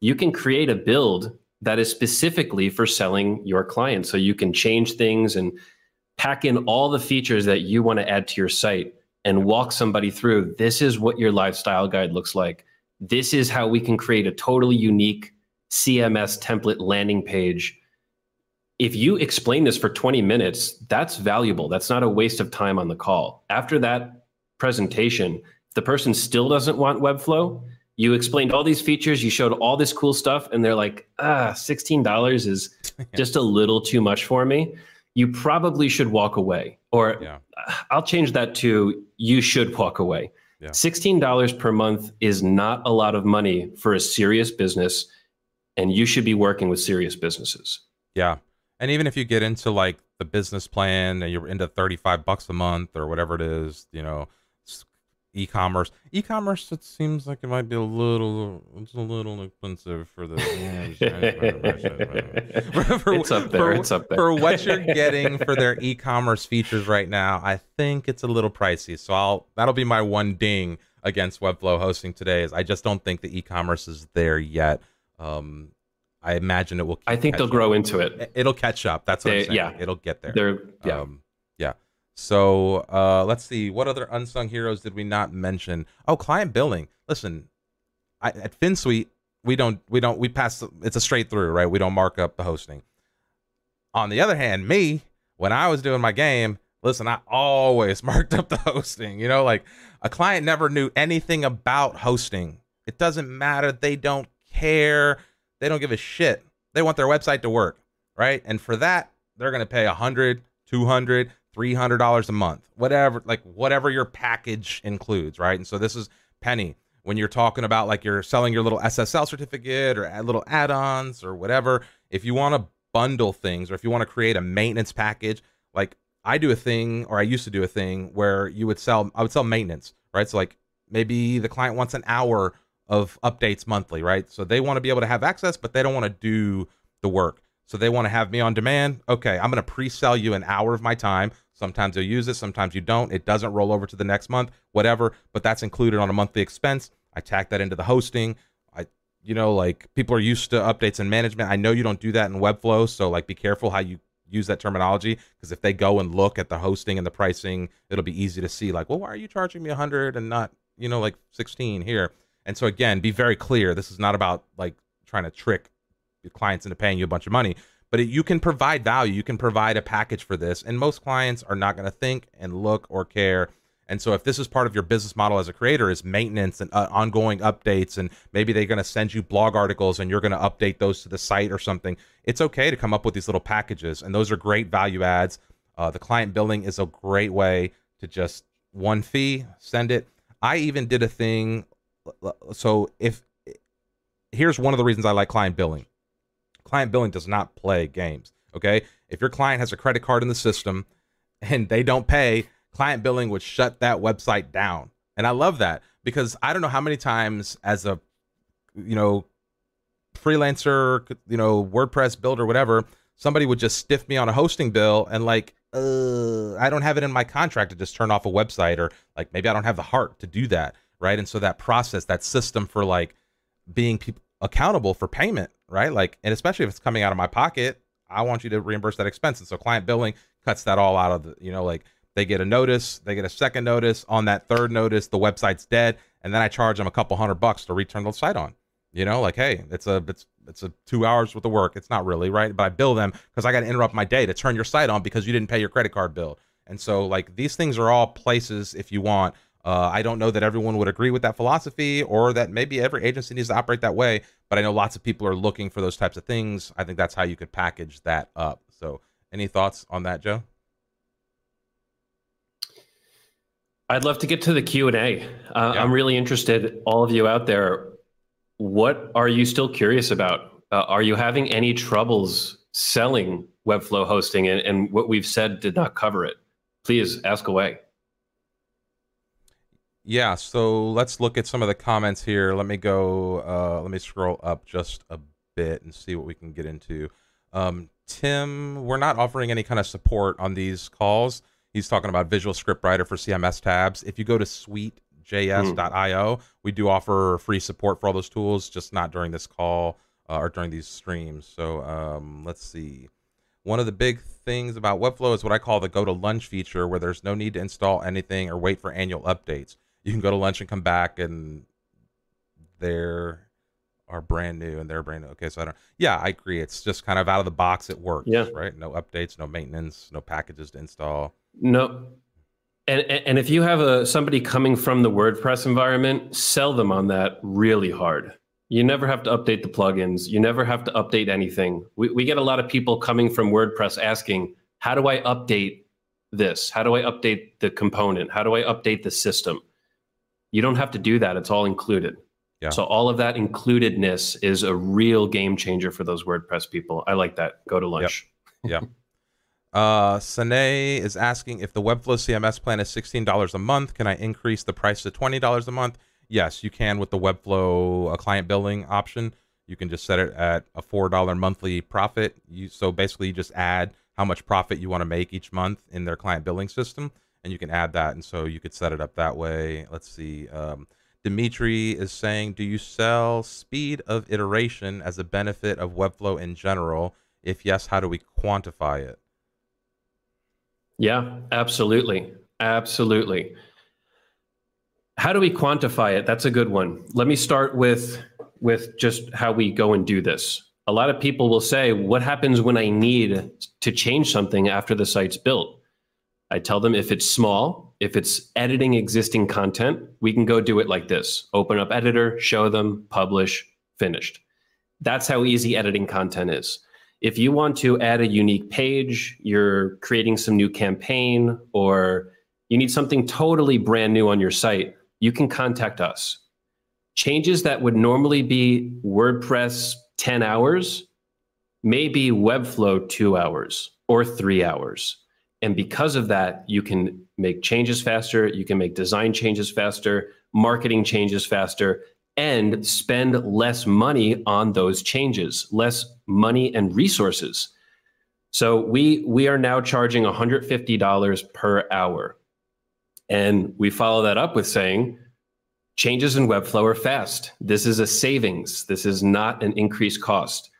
You can create a build that is specifically for selling your clients. So you can change things and pack in all the features that you want to add to your site and walk somebody through this is what your lifestyle guide looks like. This is how we can create a totally unique CMS template landing page. If you explain this for 20 minutes, that's valuable. That's not a waste of time on the call. After that presentation, if the person still doesn't want Webflow, you explained all these features, you showed all this cool stuff, and they're like, ah, $16 is [LAUGHS] just a little too much for me. You probably should walk away. Or yeah. I'll change that to you should walk away. Yeah. $16 per month is not a lot of money for a serious business and you should be working with serious businesses. Yeah. And even if you get into like the business plan and you're into 35 bucks a month or whatever it is, you know, e-commerce e-commerce it seems like it might be a little it's a little expensive for the [LAUGHS] for, it's up there for, it's up there for what you're [LAUGHS] getting for their e-commerce features right now i think it's a little pricey so i'll that'll be my one ding against webflow hosting today is i just don't think the e-commerce is there yet um, I imagine it will. I think they'll grow into it. It'll catch up. That's what they, I'm saying. Yeah, it'll get there. They're yeah. Um, yeah. So uh, let's see. What other unsung heroes did we not mention? Oh, client billing. Listen, I, at Finsweet, we don't we don't we pass. It's a straight through, right? We don't mark up the hosting. On the other hand, me when I was doing my game, listen, I always [LAUGHS] marked up the hosting. You know, like a client never knew anything about hosting. It doesn't matter. They don't care. They don't give a shit. They want their website to work, right? And for that, they're going to pay a hundred, two hundred, three hundred dollars a month, whatever, like whatever your package includes, right? And so this is penny when you're talking about like you're selling your little SSL certificate or little add-ons or whatever. If you want to bundle things or if you want to create a maintenance package, like I do a thing or I used to do a thing where you would sell, I would sell maintenance, right? So like maybe the client wants an hour of updates monthly, right? So they want to be able to have access, but they don't want to do the work. So they want to have me on demand. Okay, I'm going to pre-sell you an hour of my time. Sometimes you'll use it, sometimes you don't. It doesn't roll over to the next month, whatever, but that's included on a monthly expense. I tack that into the hosting. I you know, like people are used to updates and management. I know you don't do that in Webflow, so like be careful how you use that terminology because if they go and look at the hosting and the pricing, it'll be easy to see like, well, why are you charging me 100 and not, you know, like 16 here? And so again, be very clear. This is not about like trying to trick your clients into paying you a bunch of money, but it, you can provide value. You can provide a package for this, and most clients are not going to think and look or care. And so, if this is part of your business model as a creator, is maintenance and uh, ongoing updates, and maybe they're going to send you blog articles and you're going to update those to the site or something, it's okay to come up with these little packages, and those are great value adds. Uh, the client billing is a great way to just one fee, send it. I even did a thing so if here's one of the reasons I like client billing. Client billing does not play games. Okay. If your client has a credit card in the system and they don't pay, client billing would shut that website down. And I love that because I don't know how many times as a, you know, freelancer, you know, WordPress builder, whatever, somebody would just stiff me on a hosting bill and like, uh, I don't have it in my contract to just turn off a website or like maybe I don't have the heart to do that right? And so that process, that system for like being people accountable for payment, right? Like, and especially if it's coming out of my pocket, I want you to reimburse that expense. And so client billing cuts that all out of the, you know, like they get a notice, they get a second notice. On that third notice, the website's dead, and then I charge them a couple hundred bucks to return the site on. You know, like hey, it's a it's it's a two hours worth of work. It's not really right, but I bill them because I got to interrupt my day to turn your site on because you didn't pay your credit card bill. And so like these things are all places if you want uh, I don't know that everyone would agree with that philosophy or that maybe every agency needs to operate that way, but I know lots of people are looking for those types of things. I think that's how you could package that up. So Any thoughts on that, Joe? I'd love to get to the Q and A. Uh, yeah. I'm really interested, all of you out there. What are you still curious about? Uh, are you having any troubles selling Webflow hosting? And, and what we've said did not cover it. Please ask away. Yeah, so let's look at some of the comments here. Let me go. Uh, let me scroll up just a bit and see what we can get into. Um, Tim, we're not offering any kind of support on these calls. He's talking about Visual Script Writer for CMS tabs. If you go to suitejs.io, we do offer free support for all those tools, just not during this call uh, or during these streams. So um, let's see. One of the big things about Webflow is what I call the go to lunch feature, where there's no need to install anything or wait for annual updates. You can go to lunch and come back, and they're are brand new and they're brand new. Okay, so I don't. Yeah, I agree. It's just kind of out of the box. It works. Yeah. Right. No updates, no maintenance, no packages to install. No. And and if you have a somebody coming from the WordPress environment, sell them on that really hard. You never have to update the plugins. You never have to update anything. We we get a lot of people coming from WordPress asking, "How do I update this? How do I update the component? How do I update the system?" You don't have to do that. It's all included. Yeah. So all of that includedness is a real game changer for those WordPress people. I like that. Go to lunch. Yep. yeah. [LAUGHS] Uh, Sane is asking if the Webflow CMS plan is $16 a month, can I increase the price to $20 a month? Yes, you can with the Webflow uh, client billing option. You can just set it at a $4 monthly profit. You so basically you just add how much profit you want to make each month in their client billing system and you can add that and so you could set it up that way. Let's see. Um, Dimitri is saying, do you sell speed of iteration as a benefit of Webflow in general? If yes, how do we quantify it? Yeah, absolutely. Absolutely. How do we quantify it? That's a good one. Let me start with with just how we go and do this. A lot of people will say, what happens when I need to change something after the site's built? I tell them if it's small, if it's editing existing content, we can go do it like this open up editor, show them, publish, finished. That's how easy editing content is. If you want to add a unique page, you're creating some new campaign, or you need something totally brand new on your site, you can contact us. Changes that would normally be WordPress 10 hours may be Webflow two hours or three hours. And because of that, you can make changes faster, you can make design changes faster, marketing changes faster, and spend less money on those changes, less money and resources. So we we are now charging $150 per hour. And we follow that up with saying changes in Webflow are fast. This is a savings. This is not an increased cost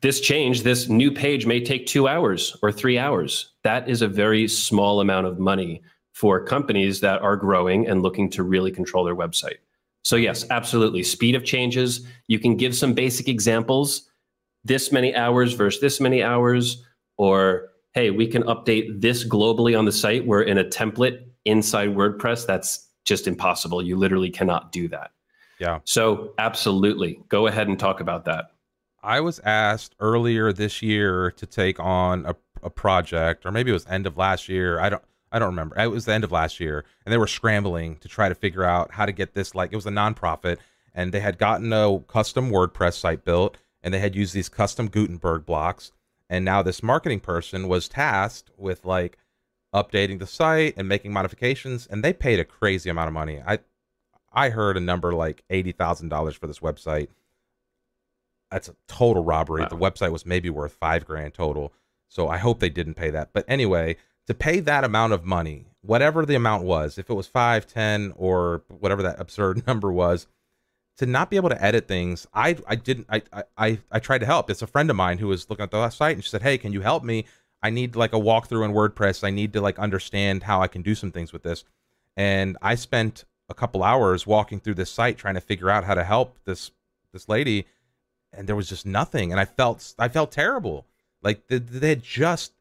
this change, this new page may take two hours or three hours. That is a very small amount of money for companies that are growing and looking to really control their website. So, yes, absolutely. Speed of changes. You can give some basic examples this many hours versus this many hours, or hey, we can update this globally on the site. We're in a template inside WordPress. That's just impossible. You literally cannot do that. Yeah. So, absolutely. Go ahead and talk about that. I was asked earlier this year to take on a, a project, or maybe it was end of last year. I don't I don't remember. It was the end of last year, and they were scrambling to try to figure out how to get this. Like it was a nonprofit, and they had gotten a custom WordPress site built, and they had used these custom Gutenberg blocks. And now this marketing person was tasked with like updating the site and making modifications, and they paid a crazy amount of money. I I heard a number like eighty thousand dollars for this website that's a total robbery. Wow. The website was maybe worth five grand total. So I hope they didn't pay that. But anyway, to pay that amount of money, whatever the amount was, if it was five, ten, or whatever that absurd [LAUGHS] number was, to not be able to edit things, I I didn't I I I tried to help. It's a friend of mine who was looking at the site and she said, Hey, can you help me? I need like a walkthrough in WordPress. I need to like understand how I can do some things with this. And I spent a couple hours walking through this site trying to figure out how to help this this lady and there was just nothing and i felt i felt terrible like they, they had just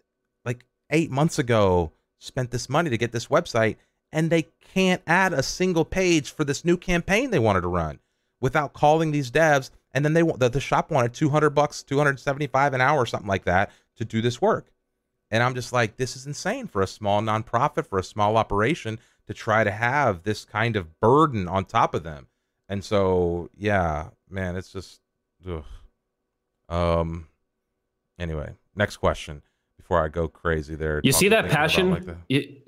like eight months ago spent this money to get this website and they can't add a single page for this new campaign they wanted to run without calling these devs and then they the, the shop wanted 200 bucks 275 an hour or something like that to do this work. And I'm just like, this is insane for a small nonprofit, for a small operation to try to have this kind of burden on top of them. And so, yeah, man, it's just, ugh. um. Anyway, next question before I go crazy there. You see that passion? Like it,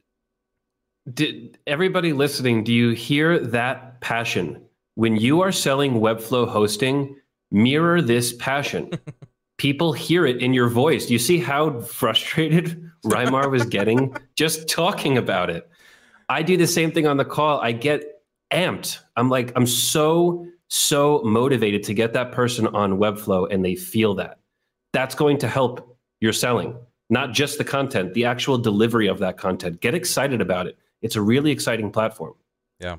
did everybody listening? Do you hear that passion when you are selling Webflow hosting? Mirror this passion. [LAUGHS] People hear it in your voice. Do you see how frustrated [LAUGHS] Raymmar was getting just talking about it? I do the same thing on the call. I get amped. I'm like, I'm so, so motivated to get that person on Webflow and they feel that. That's going to help your selling, not just the content, the actual delivery of that content. Get excited about it. It's a really exciting platform. Yeah.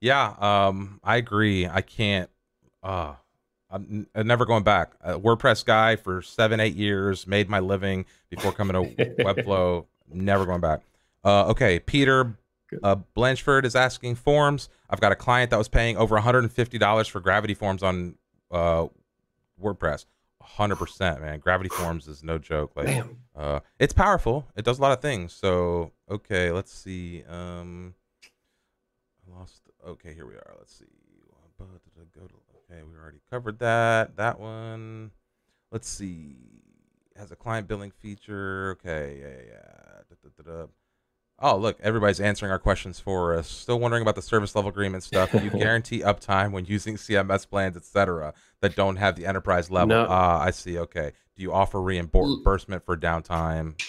Yeah. Um, I agree. I can't, uh, I'm, I'm never going back. A WordPress guy for seven, eight years, made my living before coming to [LAUGHS] Webflow. Never going back. Uh, okay, Peter uh, Blanchford is asking forms. I've got a client that was paying over $150 for Gravity Forms on uh, WordPress. 100%, man. Gravity Forms is no joke. Like, uh, it's powerful. It does a lot of things. So, okay, let's see. Um, I lost. Okay, here we are. Let's see. Okay, we already covered that. That one. Let's see. Has a client billing feature. Okay, yeah, yeah. Da, da, da, Oh, look, everybody's answering our questions for us. Still wondering about the service level agreement stuff. you [LAUGHS] guarantee uptime when using CMS plans, etc., that don't have the enterprise level? No. Ah, I see. Okay. Do you offer reimbursement for downtime?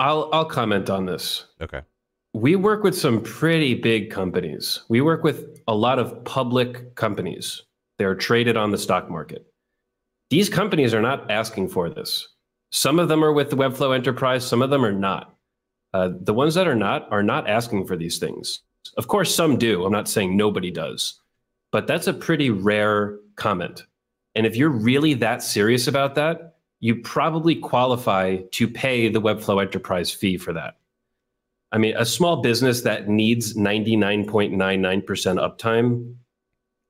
I'll I'll comment on this. Okay. We work with some pretty big companies. We work with a lot of public companies. They're traded on the stock market. These companies are not asking for this. Some of them are with the Webflow Enterprise, some of them are not. Uh, the ones that are not are not asking for these things. Of course, some do. I'm not saying nobody does, but that's a pretty rare comment. And if you're really that serious about that, you probably qualify to pay the Webflow Enterprise fee for that. I mean, a small business that needs 99.99% uptime,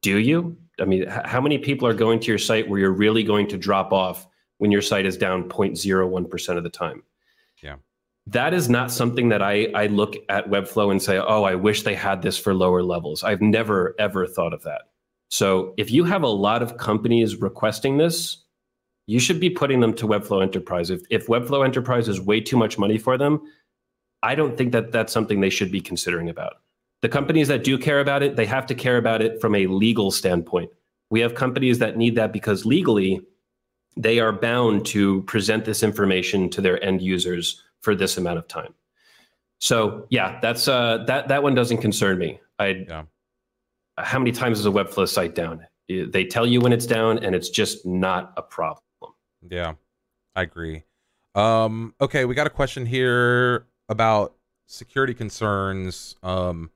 do you? I mean, how many people are going to your site where you're really going to drop off when your site is down 0.01% of the time? That is not something that I, I look at Webflow and say, oh, I wish they had this for lower levels. I've never, ever thought of that. So if you have a lot of companies requesting this, you should be putting them to Webflow Enterprise. If, if Webflow Enterprise is way too much money for them, I don't think that that's something they should be considering about. The companies that do care about it, they have to care about it from a legal standpoint. We have companies that need that because legally, they are bound to present this information to their end users for this amount of time. So yeah, that's uh, that that one doesn't concern me. I yeah. how many times is a Webflow site down? They tell you when it's down, and it's just not a problem. Yeah, I agree. Um, okay, we got a question here about security concerns, um,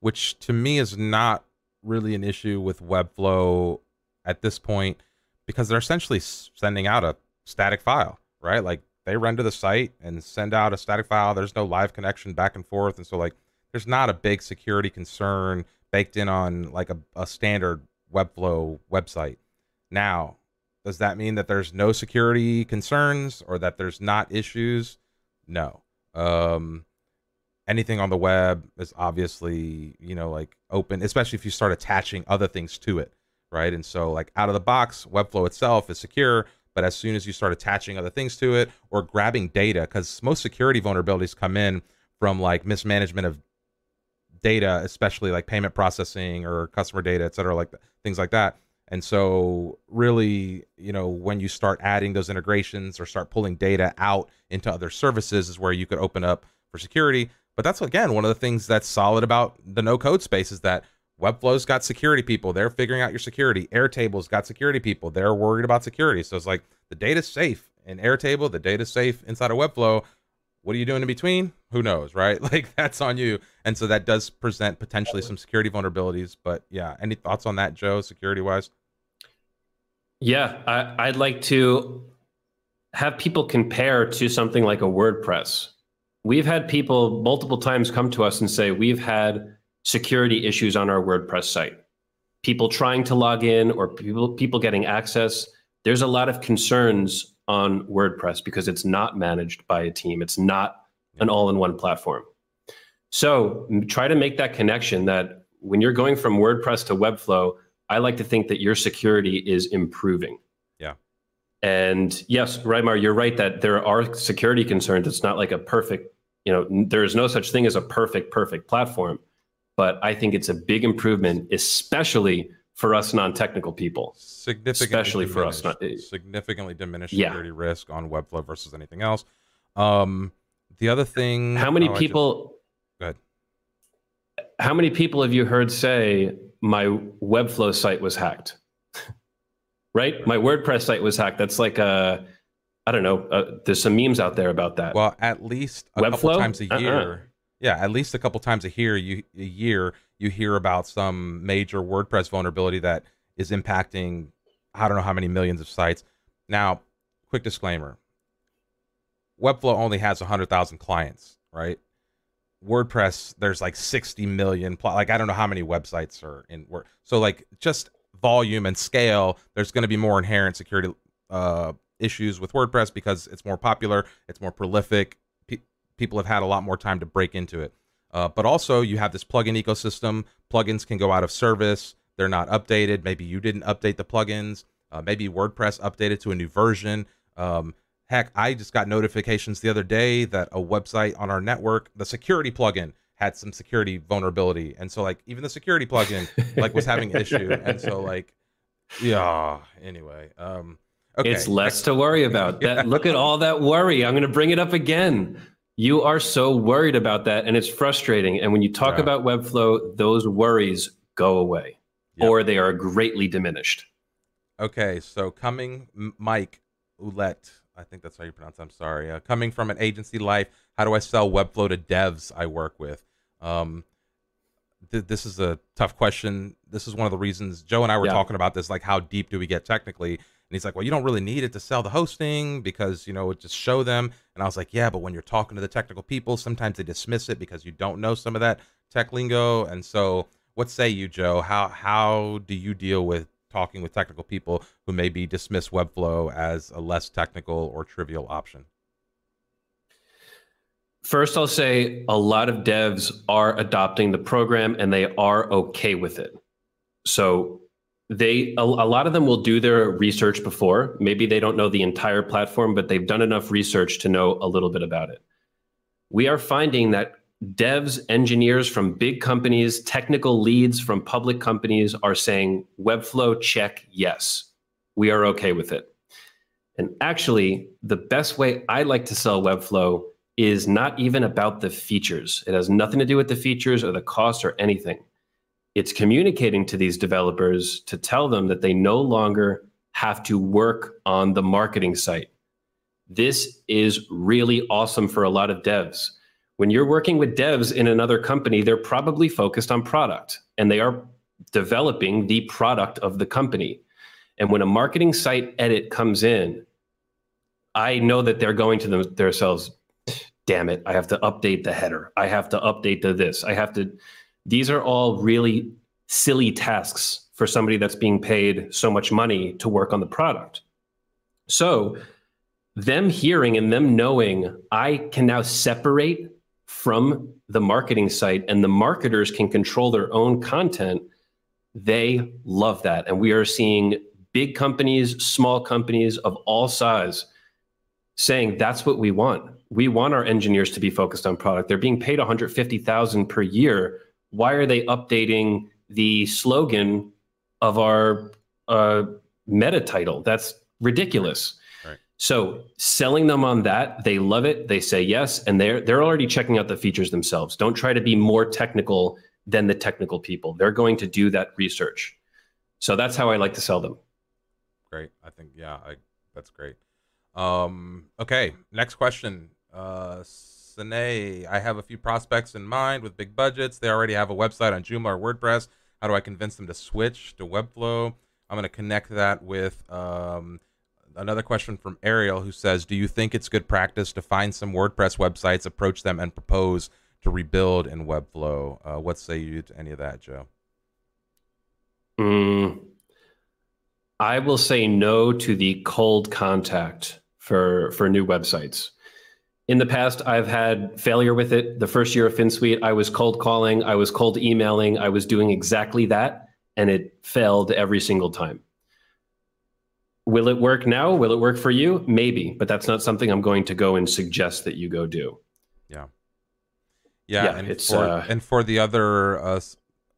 which to me is not really an issue with Webflow at this point because they're essentially sending out a static file, right? Like they render the site and send out a static file. There's no live connection back and forth. And so like there's not a big security concern baked in on like a, a standard Webflow website. Now, does that mean that there's no security concerns or that there's not issues? No. Um, anything on the web is obviously, you know, like open, especially if you start attaching other things to it, right? And so, like out of the box, Webflow itself is secure, but as soon as you start attaching other things to it or grabbing data, because most security vulnerabilities come in from like mismanagement of data, especially like payment processing or customer data, et cetera, like things like that. And so, really, you know, when you start adding those integrations or start pulling data out into other services, is where you could open up for security. But that's again one of the things that's solid about the no code space is that Webflow's got security people. They're figuring out your security. Airtable's got security people. They're worried about security. So it's like the data's safe in Airtable, the data's safe inside of Webflow. What are you doing in between? Who knows, right? [LAUGHS] Like that's on you. And so that does present potentially some security vulnerabilities. But yeah, any thoughts on that, Joe, security wise? Yeah, I, I'd like to have people compare to something like a WordPress. We've had people multiple times come to us and say, We've had security issues on our WordPress site. People trying to log in or people, people getting access. There's a lot of concerns on WordPress because it's not managed by a team. It's not an all-in-one platform. So try to make that connection that when you're going from WordPress to Webflow, I like to think that your security is improving. Yeah. And yes, Raymmar, you're right that there are security concerns. It's not like a perfect, you know, there is no such thing as a perfect, perfect platform. But I think it's a big improvement, especially for us non-technical people. Significantly especially for us not significantly diminished Yeah. security risk on Webflow versus anything else. Um, the other thing. How many oh, just- people? Ahead. How many people have you heard say my Webflow site was hacked? [LAUGHS] right, my WordPress site was hacked. That's like a, I don't know. Uh, there's some memes out there about that. Well, at least a couple Webflow? times a Uh-uh. Yeah, at least a couple times a year. You a year you hear about some major WordPress vulnerability that is impacting I don't know how many millions of sites. Now, quick disclaimer: Webflow only has hundred thousand clients, right? WordPress, there's like sixty million. pl- Like I don't know how many websites are in Word. So like just volume and scale, there's going to be more inherent security uh, issues with WordPress because it's more popular, it's more prolific. Pe- people have had a lot more time to break into it. Uh, but also, you have this plugin ecosystem. Plugins can go out of service. They're not updated. Maybe you didn't update the plugins. Uh, maybe WordPress updated to a new version. Um, heck, I just got notifications the other day that a website on our network, the security plugin, had some security vulnerability, and so like even the security plugin like was having an issue, and so like yeah. Anyway, um, okay, It's less to worry about. That [LAUGHS] look at all that worry. I'm going to bring it up again. You are so worried about that and it's frustrating. And when you talk Yeah. about Webflow, those worries go away Yep. or they are greatly diminished. Okay, so coming, Mike Ouellette, I think that's how you pronounce. it, I'm sorry. Uh, coming from an agency life, how do I sell Webflow to devs I work with? Um, th- this is a tough question. This is one of the reasons Joe and I were Yeah. talking about this. Like, how deep do we get technically? And he's like, well, you don't really need it to sell the hosting because you know it just show them. And I was like, yeah, but when you're talking to the technical people, sometimes they dismiss it because you don't know some of that tech lingo. And so, what say you, Joe? How how do you deal with talking with technical people who maybe dismiss Webflow as a less technical or trivial option? First, I'll say a lot of devs are adopting the program and they are okay with it. So they a, a lot of them will do their research before. Maybe they don't know the entire platform, but they've done enough research to know a little bit about it. We are finding that devs, engineers from big companies, technical leads from public companies are saying Webflow check yes. We are okay with it. And actually, the best way I like to sell Webflow is not even about the features. It has nothing to do with the features or the cost or anything. It's communicating to these developers to tell them that they no longer have to work on the marketing site. This is really awesome for a lot of devs. When you're working with devs in another company, they're probably focused on product and they are developing the product of the company. And when a marketing site edit comes in, I know that they're going to them, themselves, damn it, I have to update the header. I have to update the this. I have to. These are all really silly tasks for somebody that's being paid so much money to work on the product. So, them hearing and them knowing I can now separate from the marketing site and the marketers can control their own content, they love that. And we are seeing big companies, small companies of all size saying that's what we want. We want our engineers to be focused on product. They're being paid 150,000 per year. Why are they updating the slogan of our uh, meta title? That's ridiculous. Right. So selling them on that, they love it. They say yes, and they're they're already checking out the features themselves. Don't try to be more technical than the technical people. They're going to do that research. So that's how I like to sell them. Great. I think yeah, I, that's great. Um, okay, next question. Uh, Sine, I have a few prospects in mind with big budgets. They already have a website on Joomla or WordPress. How do I convince them to switch to Webflow? I'm going to connect that with um, another question from Ariel who says, "Do you think it's good practice to find some WordPress websites, approach them, and propose to rebuild in Webflow?" Uh, what say you to any of that, Joe? Mm, I will say no to the cold contact for for new websites. In the past, I've had failure with it. The first year of Finsweet, I was cold calling, I was cold emailing, I was doing exactly that, and it failed every single time. Will it work now? Will it work for you? Maybe, but that's not something I'm going to go and suggest that you go do. Yeah. Yeah, yeah and for, uh, and for the other uh,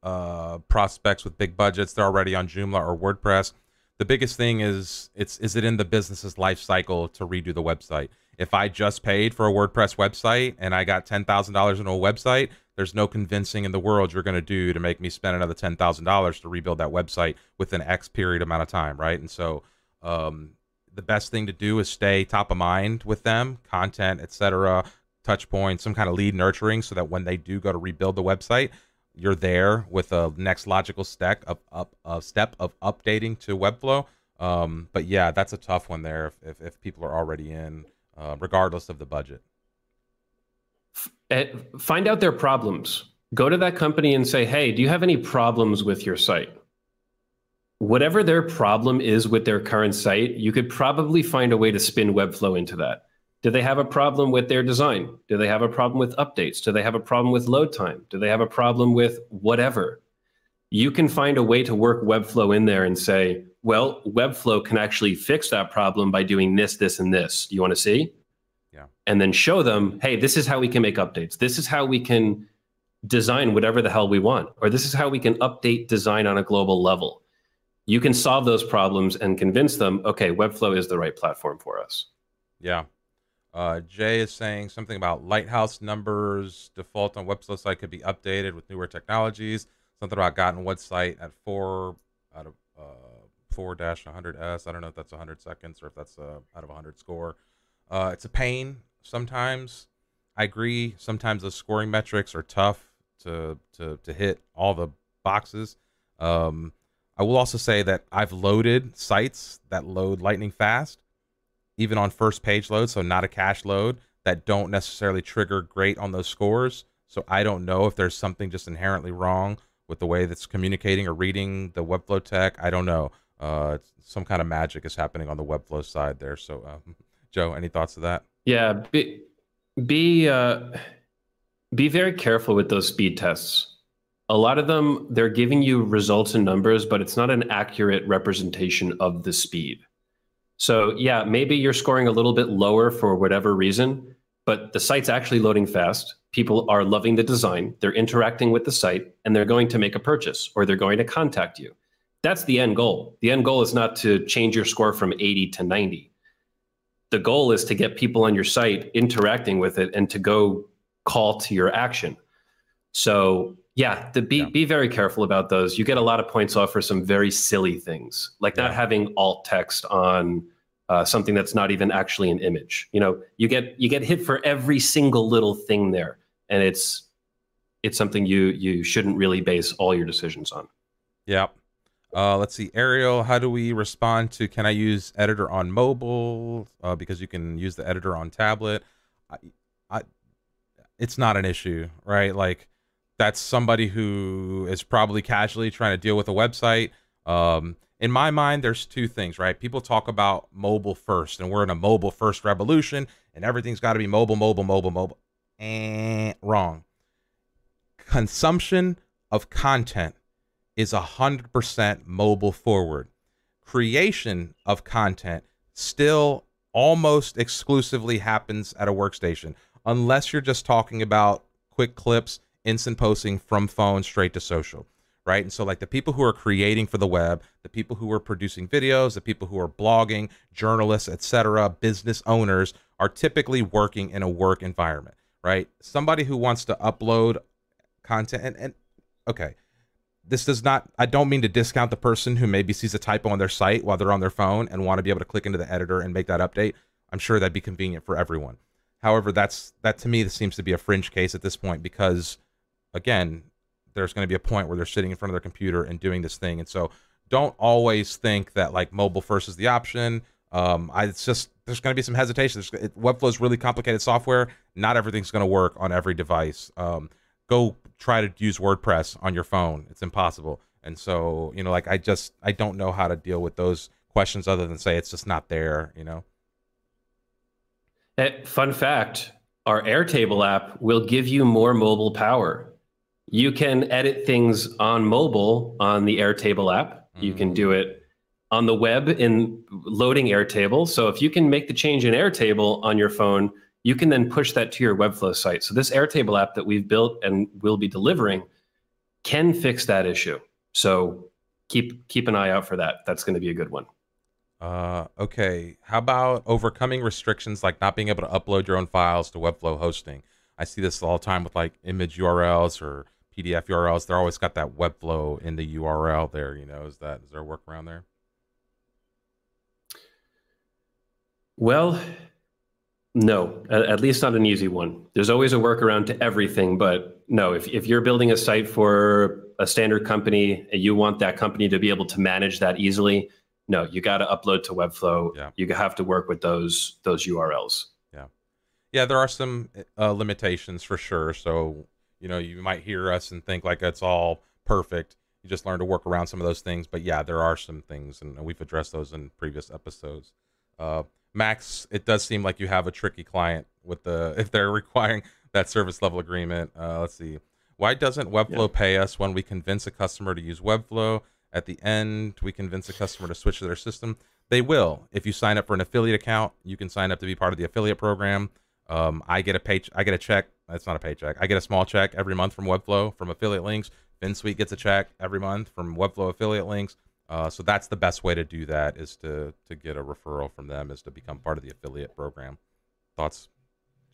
uh, prospects with big budgets, they're already on Joomla or WordPress. The biggest thing is it's is it in the business's life cycle to redo the website. If I just paid for a WordPress website and I got ten thousand dollars in a website, there's no convincing in the world you're going to do to make me spend another ten thousand dollars to rebuild that website within X period amount of time, right? And so um, the best thing to do is stay top of mind with them, content, etc., touch points, some kind of lead nurturing, so that when they do go to rebuild the website, you're there with a next logical step of up a step of updating to Webflow. Um, but yeah, that's a tough one there if, if, if people are already in, uh, regardless of the budget. Eh, find out their problems. Go to that company and say, hey, do you have any problems with your site? whatever their problem is with their current site, you could probably find a way to spin Webflow into that. Do they have a problem with their design? Do they have a problem with updates? Do they have a problem with load time? Do they have a problem with whatever? You can find a way to work Webflow in there and say, well, Webflow can actually fix that problem by doing this, this, and this. Do you want to see? Yeah. And then show them, hey, this is how we can make updates. This is how we can design whatever the hell we want. Or this is how we can update design on a global level you can solve those problems and convince them, okay, Webflow is the right platform for us. Yeah. Uh, Jay is saying something about lighthouse numbers default on Webflow site could be updated with newer technologies. Something about gotten website at four out of uh, four dash 100s. I don't know if that's 100 seconds or if that's a out of 100 score. Uh, it's a pain sometimes. I agree. Sometimes the scoring metrics are tough to to to hit all the boxes. Um, I will also say that I've loaded sites that load lightning fast, even on first page load, so not a cache load, that don't necessarily trigger great on those scores. So I don't know if there's something just inherently wrong with the way that's communicating or reading the Webflow tech. I don't know. Uh, some kind of magic is happening on the Webflow side there. So, um, [LAUGHS] Joe, any thoughts to that? Yeah, be be uh, be very careful with those speed tests. A lot of them they're giving you results and numbers but it's not an accurate representation of the speed. So yeah maybe you're scoring a little bit lower for whatever reason but the site's actually loading fast. People are loving the design. They're interacting with the site and they're going to make a purchase or they're going to contact you that's the end goal the end goal is not to change your score from 80 to 90 the goal is to get people on your site interacting with it and to go call to your action so yeah, the, be yeah. be very careful about those. You get a lot of points off for some very silly things, like yeah. not having alt text on uh, something that's not even actually an image. You know, you get you get hit for every single little thing there, and it's it's something you you shouldn't really base all your decisions on. Yeah. Uh, let's see, Ariel. How do we respond to? Can I use editor on mobile? Uh, because you can use the editor on tablet. I, I, it's not an issue, right? Like that's somebody who is probably casually trying to deal with a website. Um, in my mind, there's two things, right? People talk about mobile first, and we're in a mobile first revolution, and everything's got to be mobile, mobile, mobile, mobile. And wrong. Consumption of content is 100% mobile forward. Creation of content still almost exclusively happens at a workstation, unless you're just talking about quick clips instant posting from phone straight to social right and so like the people who are creating for the web the people who are producing videos the people who are blogging journalists etc business owners are typically working in a work environment right somebody who wants to upload content and, and okay this does not i don't mean to discount the person who maybe sees a typo on their site while they're on their phone and want to be able to click into the editor and make that update i'm sure that'd be convenient for everyone however that's that to me this seems to be a fringe case at this point because again, there's going to be a point where they're sitting in front of their computer and doing this thing. And so don't always think that like mobile first is the option. Um, I, it's just there's going to be some hesitation. It, Webflow is really complicated software. Not everything's going to work on every device. Um, go try to use WordPress on your phone. It's impossible. And so you know, like I just I don't know how to deal with those questions other than say it's just not there. You know. Eh, fun fact our Airtable app will give you more mobile power. You can edit things on mobile on the Airtable app. Mm. You can do it on the web in loading Airtable. So if you can make the change in Airtable on your phone, you can then push that to your Webflow site. So this Airtable app that we've built and will be delivering can fix that issue. So keep keep an eye out for that. That's going to be a good one. Uh, okay. How about overcoming restrictions like not being able to upload your own files to Webflow hosting? I see this all the time with like image URLs or PDF URLs. They're always got that Webflow in the URL there. You know, is that is there a workaround there? Well, no, at least not an easy one. There's always a workaround to everything, but no, if, if you're building a site for a standard company and you want that company to be able to manage that easily, no, you got to upload to Webflow. Yeah. You have to work with those those URLs. Yeah, yeah, there are some uh, limitations for sure. So you know, you might hear us and think like it's all perfect. You just learn to work around some of those things. But yeah, there are some things, and we've addressed those in previous episodes. Uh, Max, it does seem like you have a tricky client with the [LAUGHS] if they're requiring that service level agreement. Uh, let's see. Why doesn't Webflow yeah. pay us when we convince a customer to use Webflow? At the end, we convince a customer to switch to their system. They will. If you sign up for an affiliate account, you can sign up to be part of the affiliate program. Um, I get a pay. I get a check. That's not a paycheck. I get a small check every month from Webflow from affiliate links. Finsweet gets a check every month from Webflow affiliate links. Uh, so that's the best way to do that is to to get a referral from them is to become part of the affiliate program. Thoughts,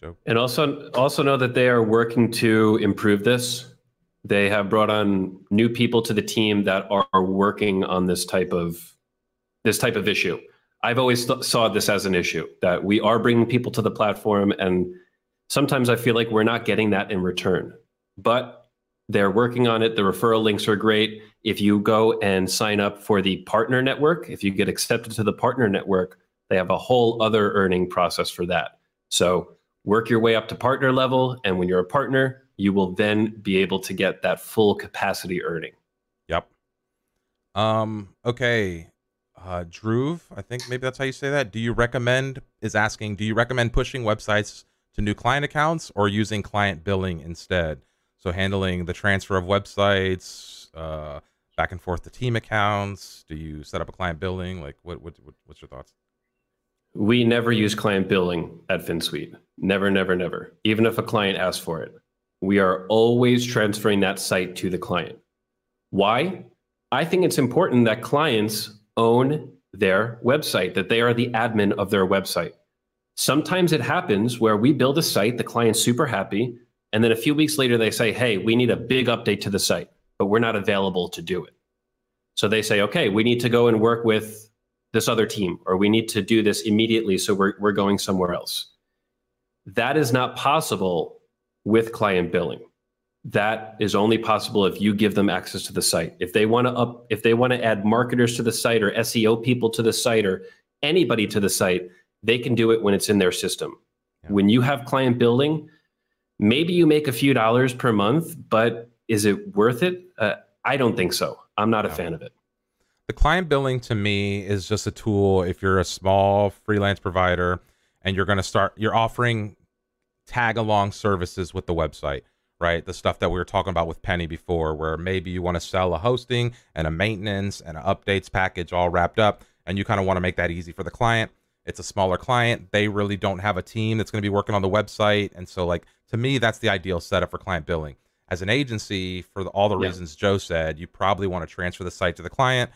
Joe? And also also know that they are working to improve this. They have brought on new people to the team that are working on this type of this type of issue. I've always th- saw this as an issue that we are bringing people to the platform, and sometimes I feel like we're not getting that in return. But they're working on it. The referral links are great. If you go and sign up for the partner network, if you get accepted to the partner network, they have a whole other earning process for that. So work your way up to partner level. And when you're a partner, you will then be able to get that full capacity earning. Yep. Um, okay. Uh, Dhruv, I think maybe that's how you say that. Do you recommend, is asking, do you recommend pushing websites to new client accounts or using client billing instead? So handling the transfer of websites, uh, back and forth to team accounts. Do you set up a client billing? Like, what, what, what what's your thoughts? We never use client billing at Finsweet. Never, never, never. Even if a client asks for it, we are always transferring that site to the client. Why? I think it's important that clients own their website, that they are the admin of their website. Sometimes it happens where we build a site, the client's super happy, and then a few weeks later, they say, hey, we need a big update to the site, but we're not available to do it. So they say, okay, we need to go and work with this other team, or we need to do this immediately. So we're, we're going somewhere else. That is not possible with client billing. That is only possible if you give them access to the site. If they want to up, if they want to add marketers to the site or SEO people to the site or anybody to the site, they can do it when it's in their system. Yeah. When you have client billing, maybe you make a few dollars per month, but is it worth it? Uh, I don't think so. I'm not a fan of it. The client billing to me is just a tool if you're a small freelance provider and you're going to start, you're offering tag along services with the website, right? The stuff that we were talking about with Penny before, where maybe you want to sell a hosting and a maintenance and an updates package all wrapped up, and you kind of want to make that easy for the client. It's a smaller client. They really don't have a team that's going to be working on the website. And so, like, to me, that's the ideal setup for client billing. As an agency, for the, all the yeah. reasons Joe said, you probably want to transfer the site to the client.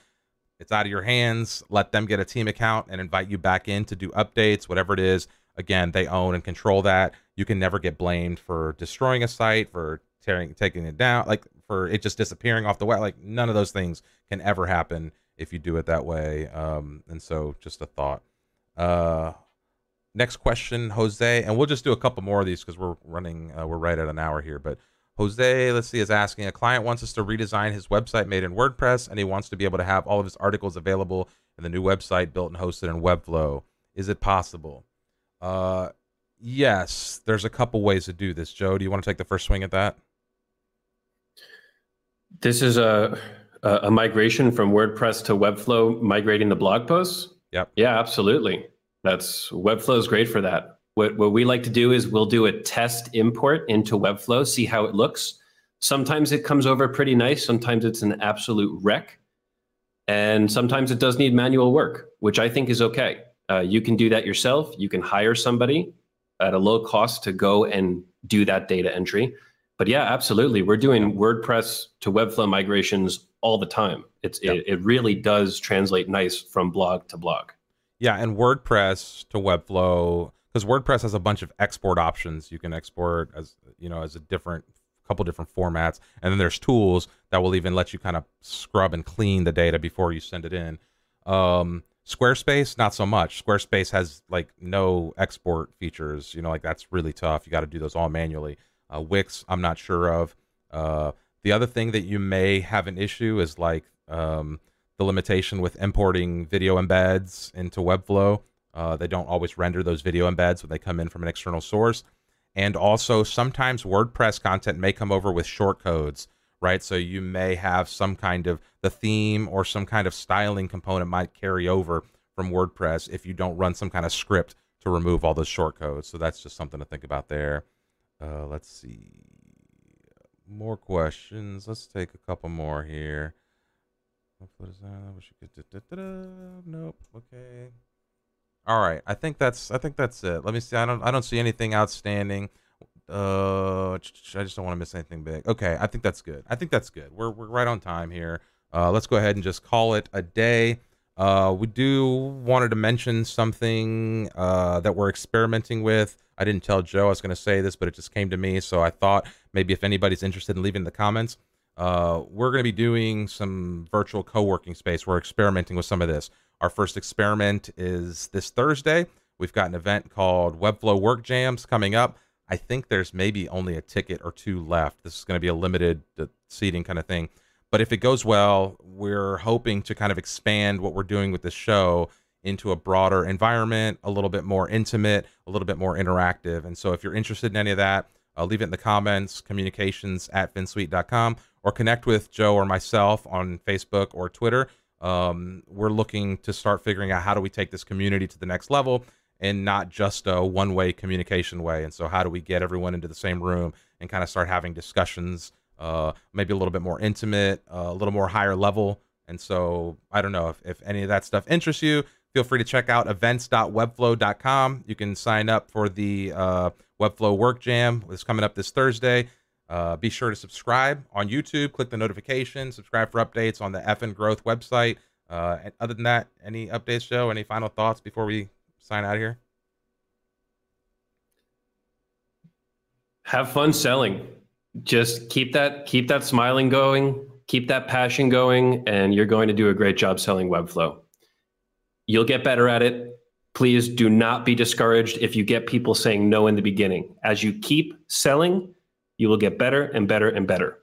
It's out of your hands. Let them get a team account and invite you back in to do updates, whatever it is. Again, they own and control that. You can never get blamed for destroying a site, for tearing, taking it down, like for it just disappearing off the web. Like none of those things can ever happen if you do it that way. Um, and so, just a thought. Uh, next question, Jose, and we'll just do a couple more of these because we're running, uh, we're right at an hour here. But Jose, let's see, is asking a client wants us to redesign his website made in WordPress, and he wants to be able to have all of his articles available in the new website built and hosted in Webflow. Is it possible? Uh, yes, there's a couple ways to do this. Joe, do you want to take the first swing at that? This is a a migration from WordPress to Webflow, migrating the blog posts. Yep. Yeah, absolutely. That's Webflow is great for that. What, what we like to do is we'll do a test import into Webflow, see how it looks. Sometimes it comes over pretty nice. Sometimes it's an absolute wreck. And sometimes it does need manual work, which I think is okay. Uh, you can do that yourself. You can hire somebody at a low cost to go and do that data entry. But yeah, absolutely. We're doing WordPress to Webflow migrations all the time. It's yep. it, it really does translate nice from blog to blog. Yeah, and WordPress to Webflow because WordPress has a bunch of export options. You can export as you know as a different couple different formats, and then there's tools that will even let you kind of scrub and clean the data before you send it in. Um, Squarespace, not so much. Squarespace has like no export features. You know, like that's really tough. You got to do those all manually. Uh, Wix, I'm not sure of. Uh, the other thing that you may have an issue is like um, the limitation with importing video embeds into Webflow. Uh, they don't always render those video embeds when they come in from an external source. And also, sometimes WordPress content may come over with shortcodes, right? So you may have some kind of the theme or some kind of styling component might carry over from WordPress if you don't run some kind of script to remove all those shortcodes. So that's just something to think about there. Uh, let's see. More questions. Let's take a couple more here. Nope. Okay. All right. I think that's I think that's it. Let me see. I don't I don't see anything outstanding. Uh, I just don't want to miss anything big. Okay, I think that's good. I think that's good. We're we're right on time here. Uh, let's go ahead and just call it a day. Uh, we do wanted to mention something uh, that we're experimenting with. I didn't tell Joe I was going to say this, but it just came to me. So I thought maybe if anybody's interested in leaving the comments, uh, we're going to be doing some virtual co-working space. We're experimenting with some of this. Our first experiment is this Thursday. We've got an event called Webflow Work Jams coming up. I think there's maybe only a ticket or two left. This is going to be a limited uh, seating kind of thing. But if it goes well, we're hoping to kind of expand what we're doing with this show into a broader environment, a little bit more intimate, a little bit more interactive. And so if you're interested in any of that, uh, leave it in the comments, communications at finsweet.com, or connect with Joe or myself on Facebook or Twitter. Um, we're looking to start figuring out how do we take this community to the next level and not just a one way communication way. And so, how do we get everyone into the same room and kind of start having discussions, uh, maybe a little bit more intimate, uh, a little more higher level? And so, I don't know if, if any of that stuff interests you. Feel free to check out events.webflow.com. You can sign up for the uh, Webflow Work Jam. It's coming up this Thursday. Uh, be sure to subscribe on YouTube. Click the notification. Subscribe for updates on the F'in Growth website. Uh, other than that, any updates, Joe? Any final thoughts before we sign out here? Have fun selling. Just keep that keep that smiling going. Keep that passion going, and you're going to do a great job selling Webflow. You'll get better at it. Please do not be discouraged if you get people saying no in the beginning. As you keep selling, you will get better and better and better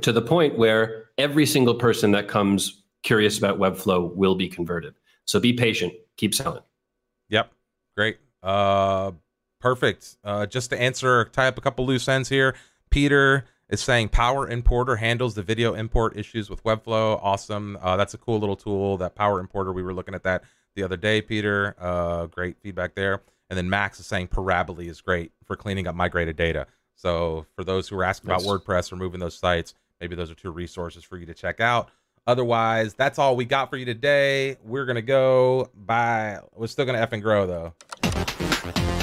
to the point where every single person that comes curious about Webflow will be converted. So be patient, keep selling. Yep. Great. Uh, perfect. Uh, just to answer, tie up a couple loose ends here. Peter is saying Power Importer handles the video import issues with Webflow. Awesome. Uh, that's a cool little tool. That Power Importer, we were looking at that the other day, Peter. Uh, great feedback there. And then Max is saying Parabola is great for cleaning up migrated data. So for those who are asking nice. about WordPress or moving those sites, maybe those are two resources for you to check out. Otherwise, that's all we got for you today. We're gonna go. Bye. We're still gonna F'in grow though.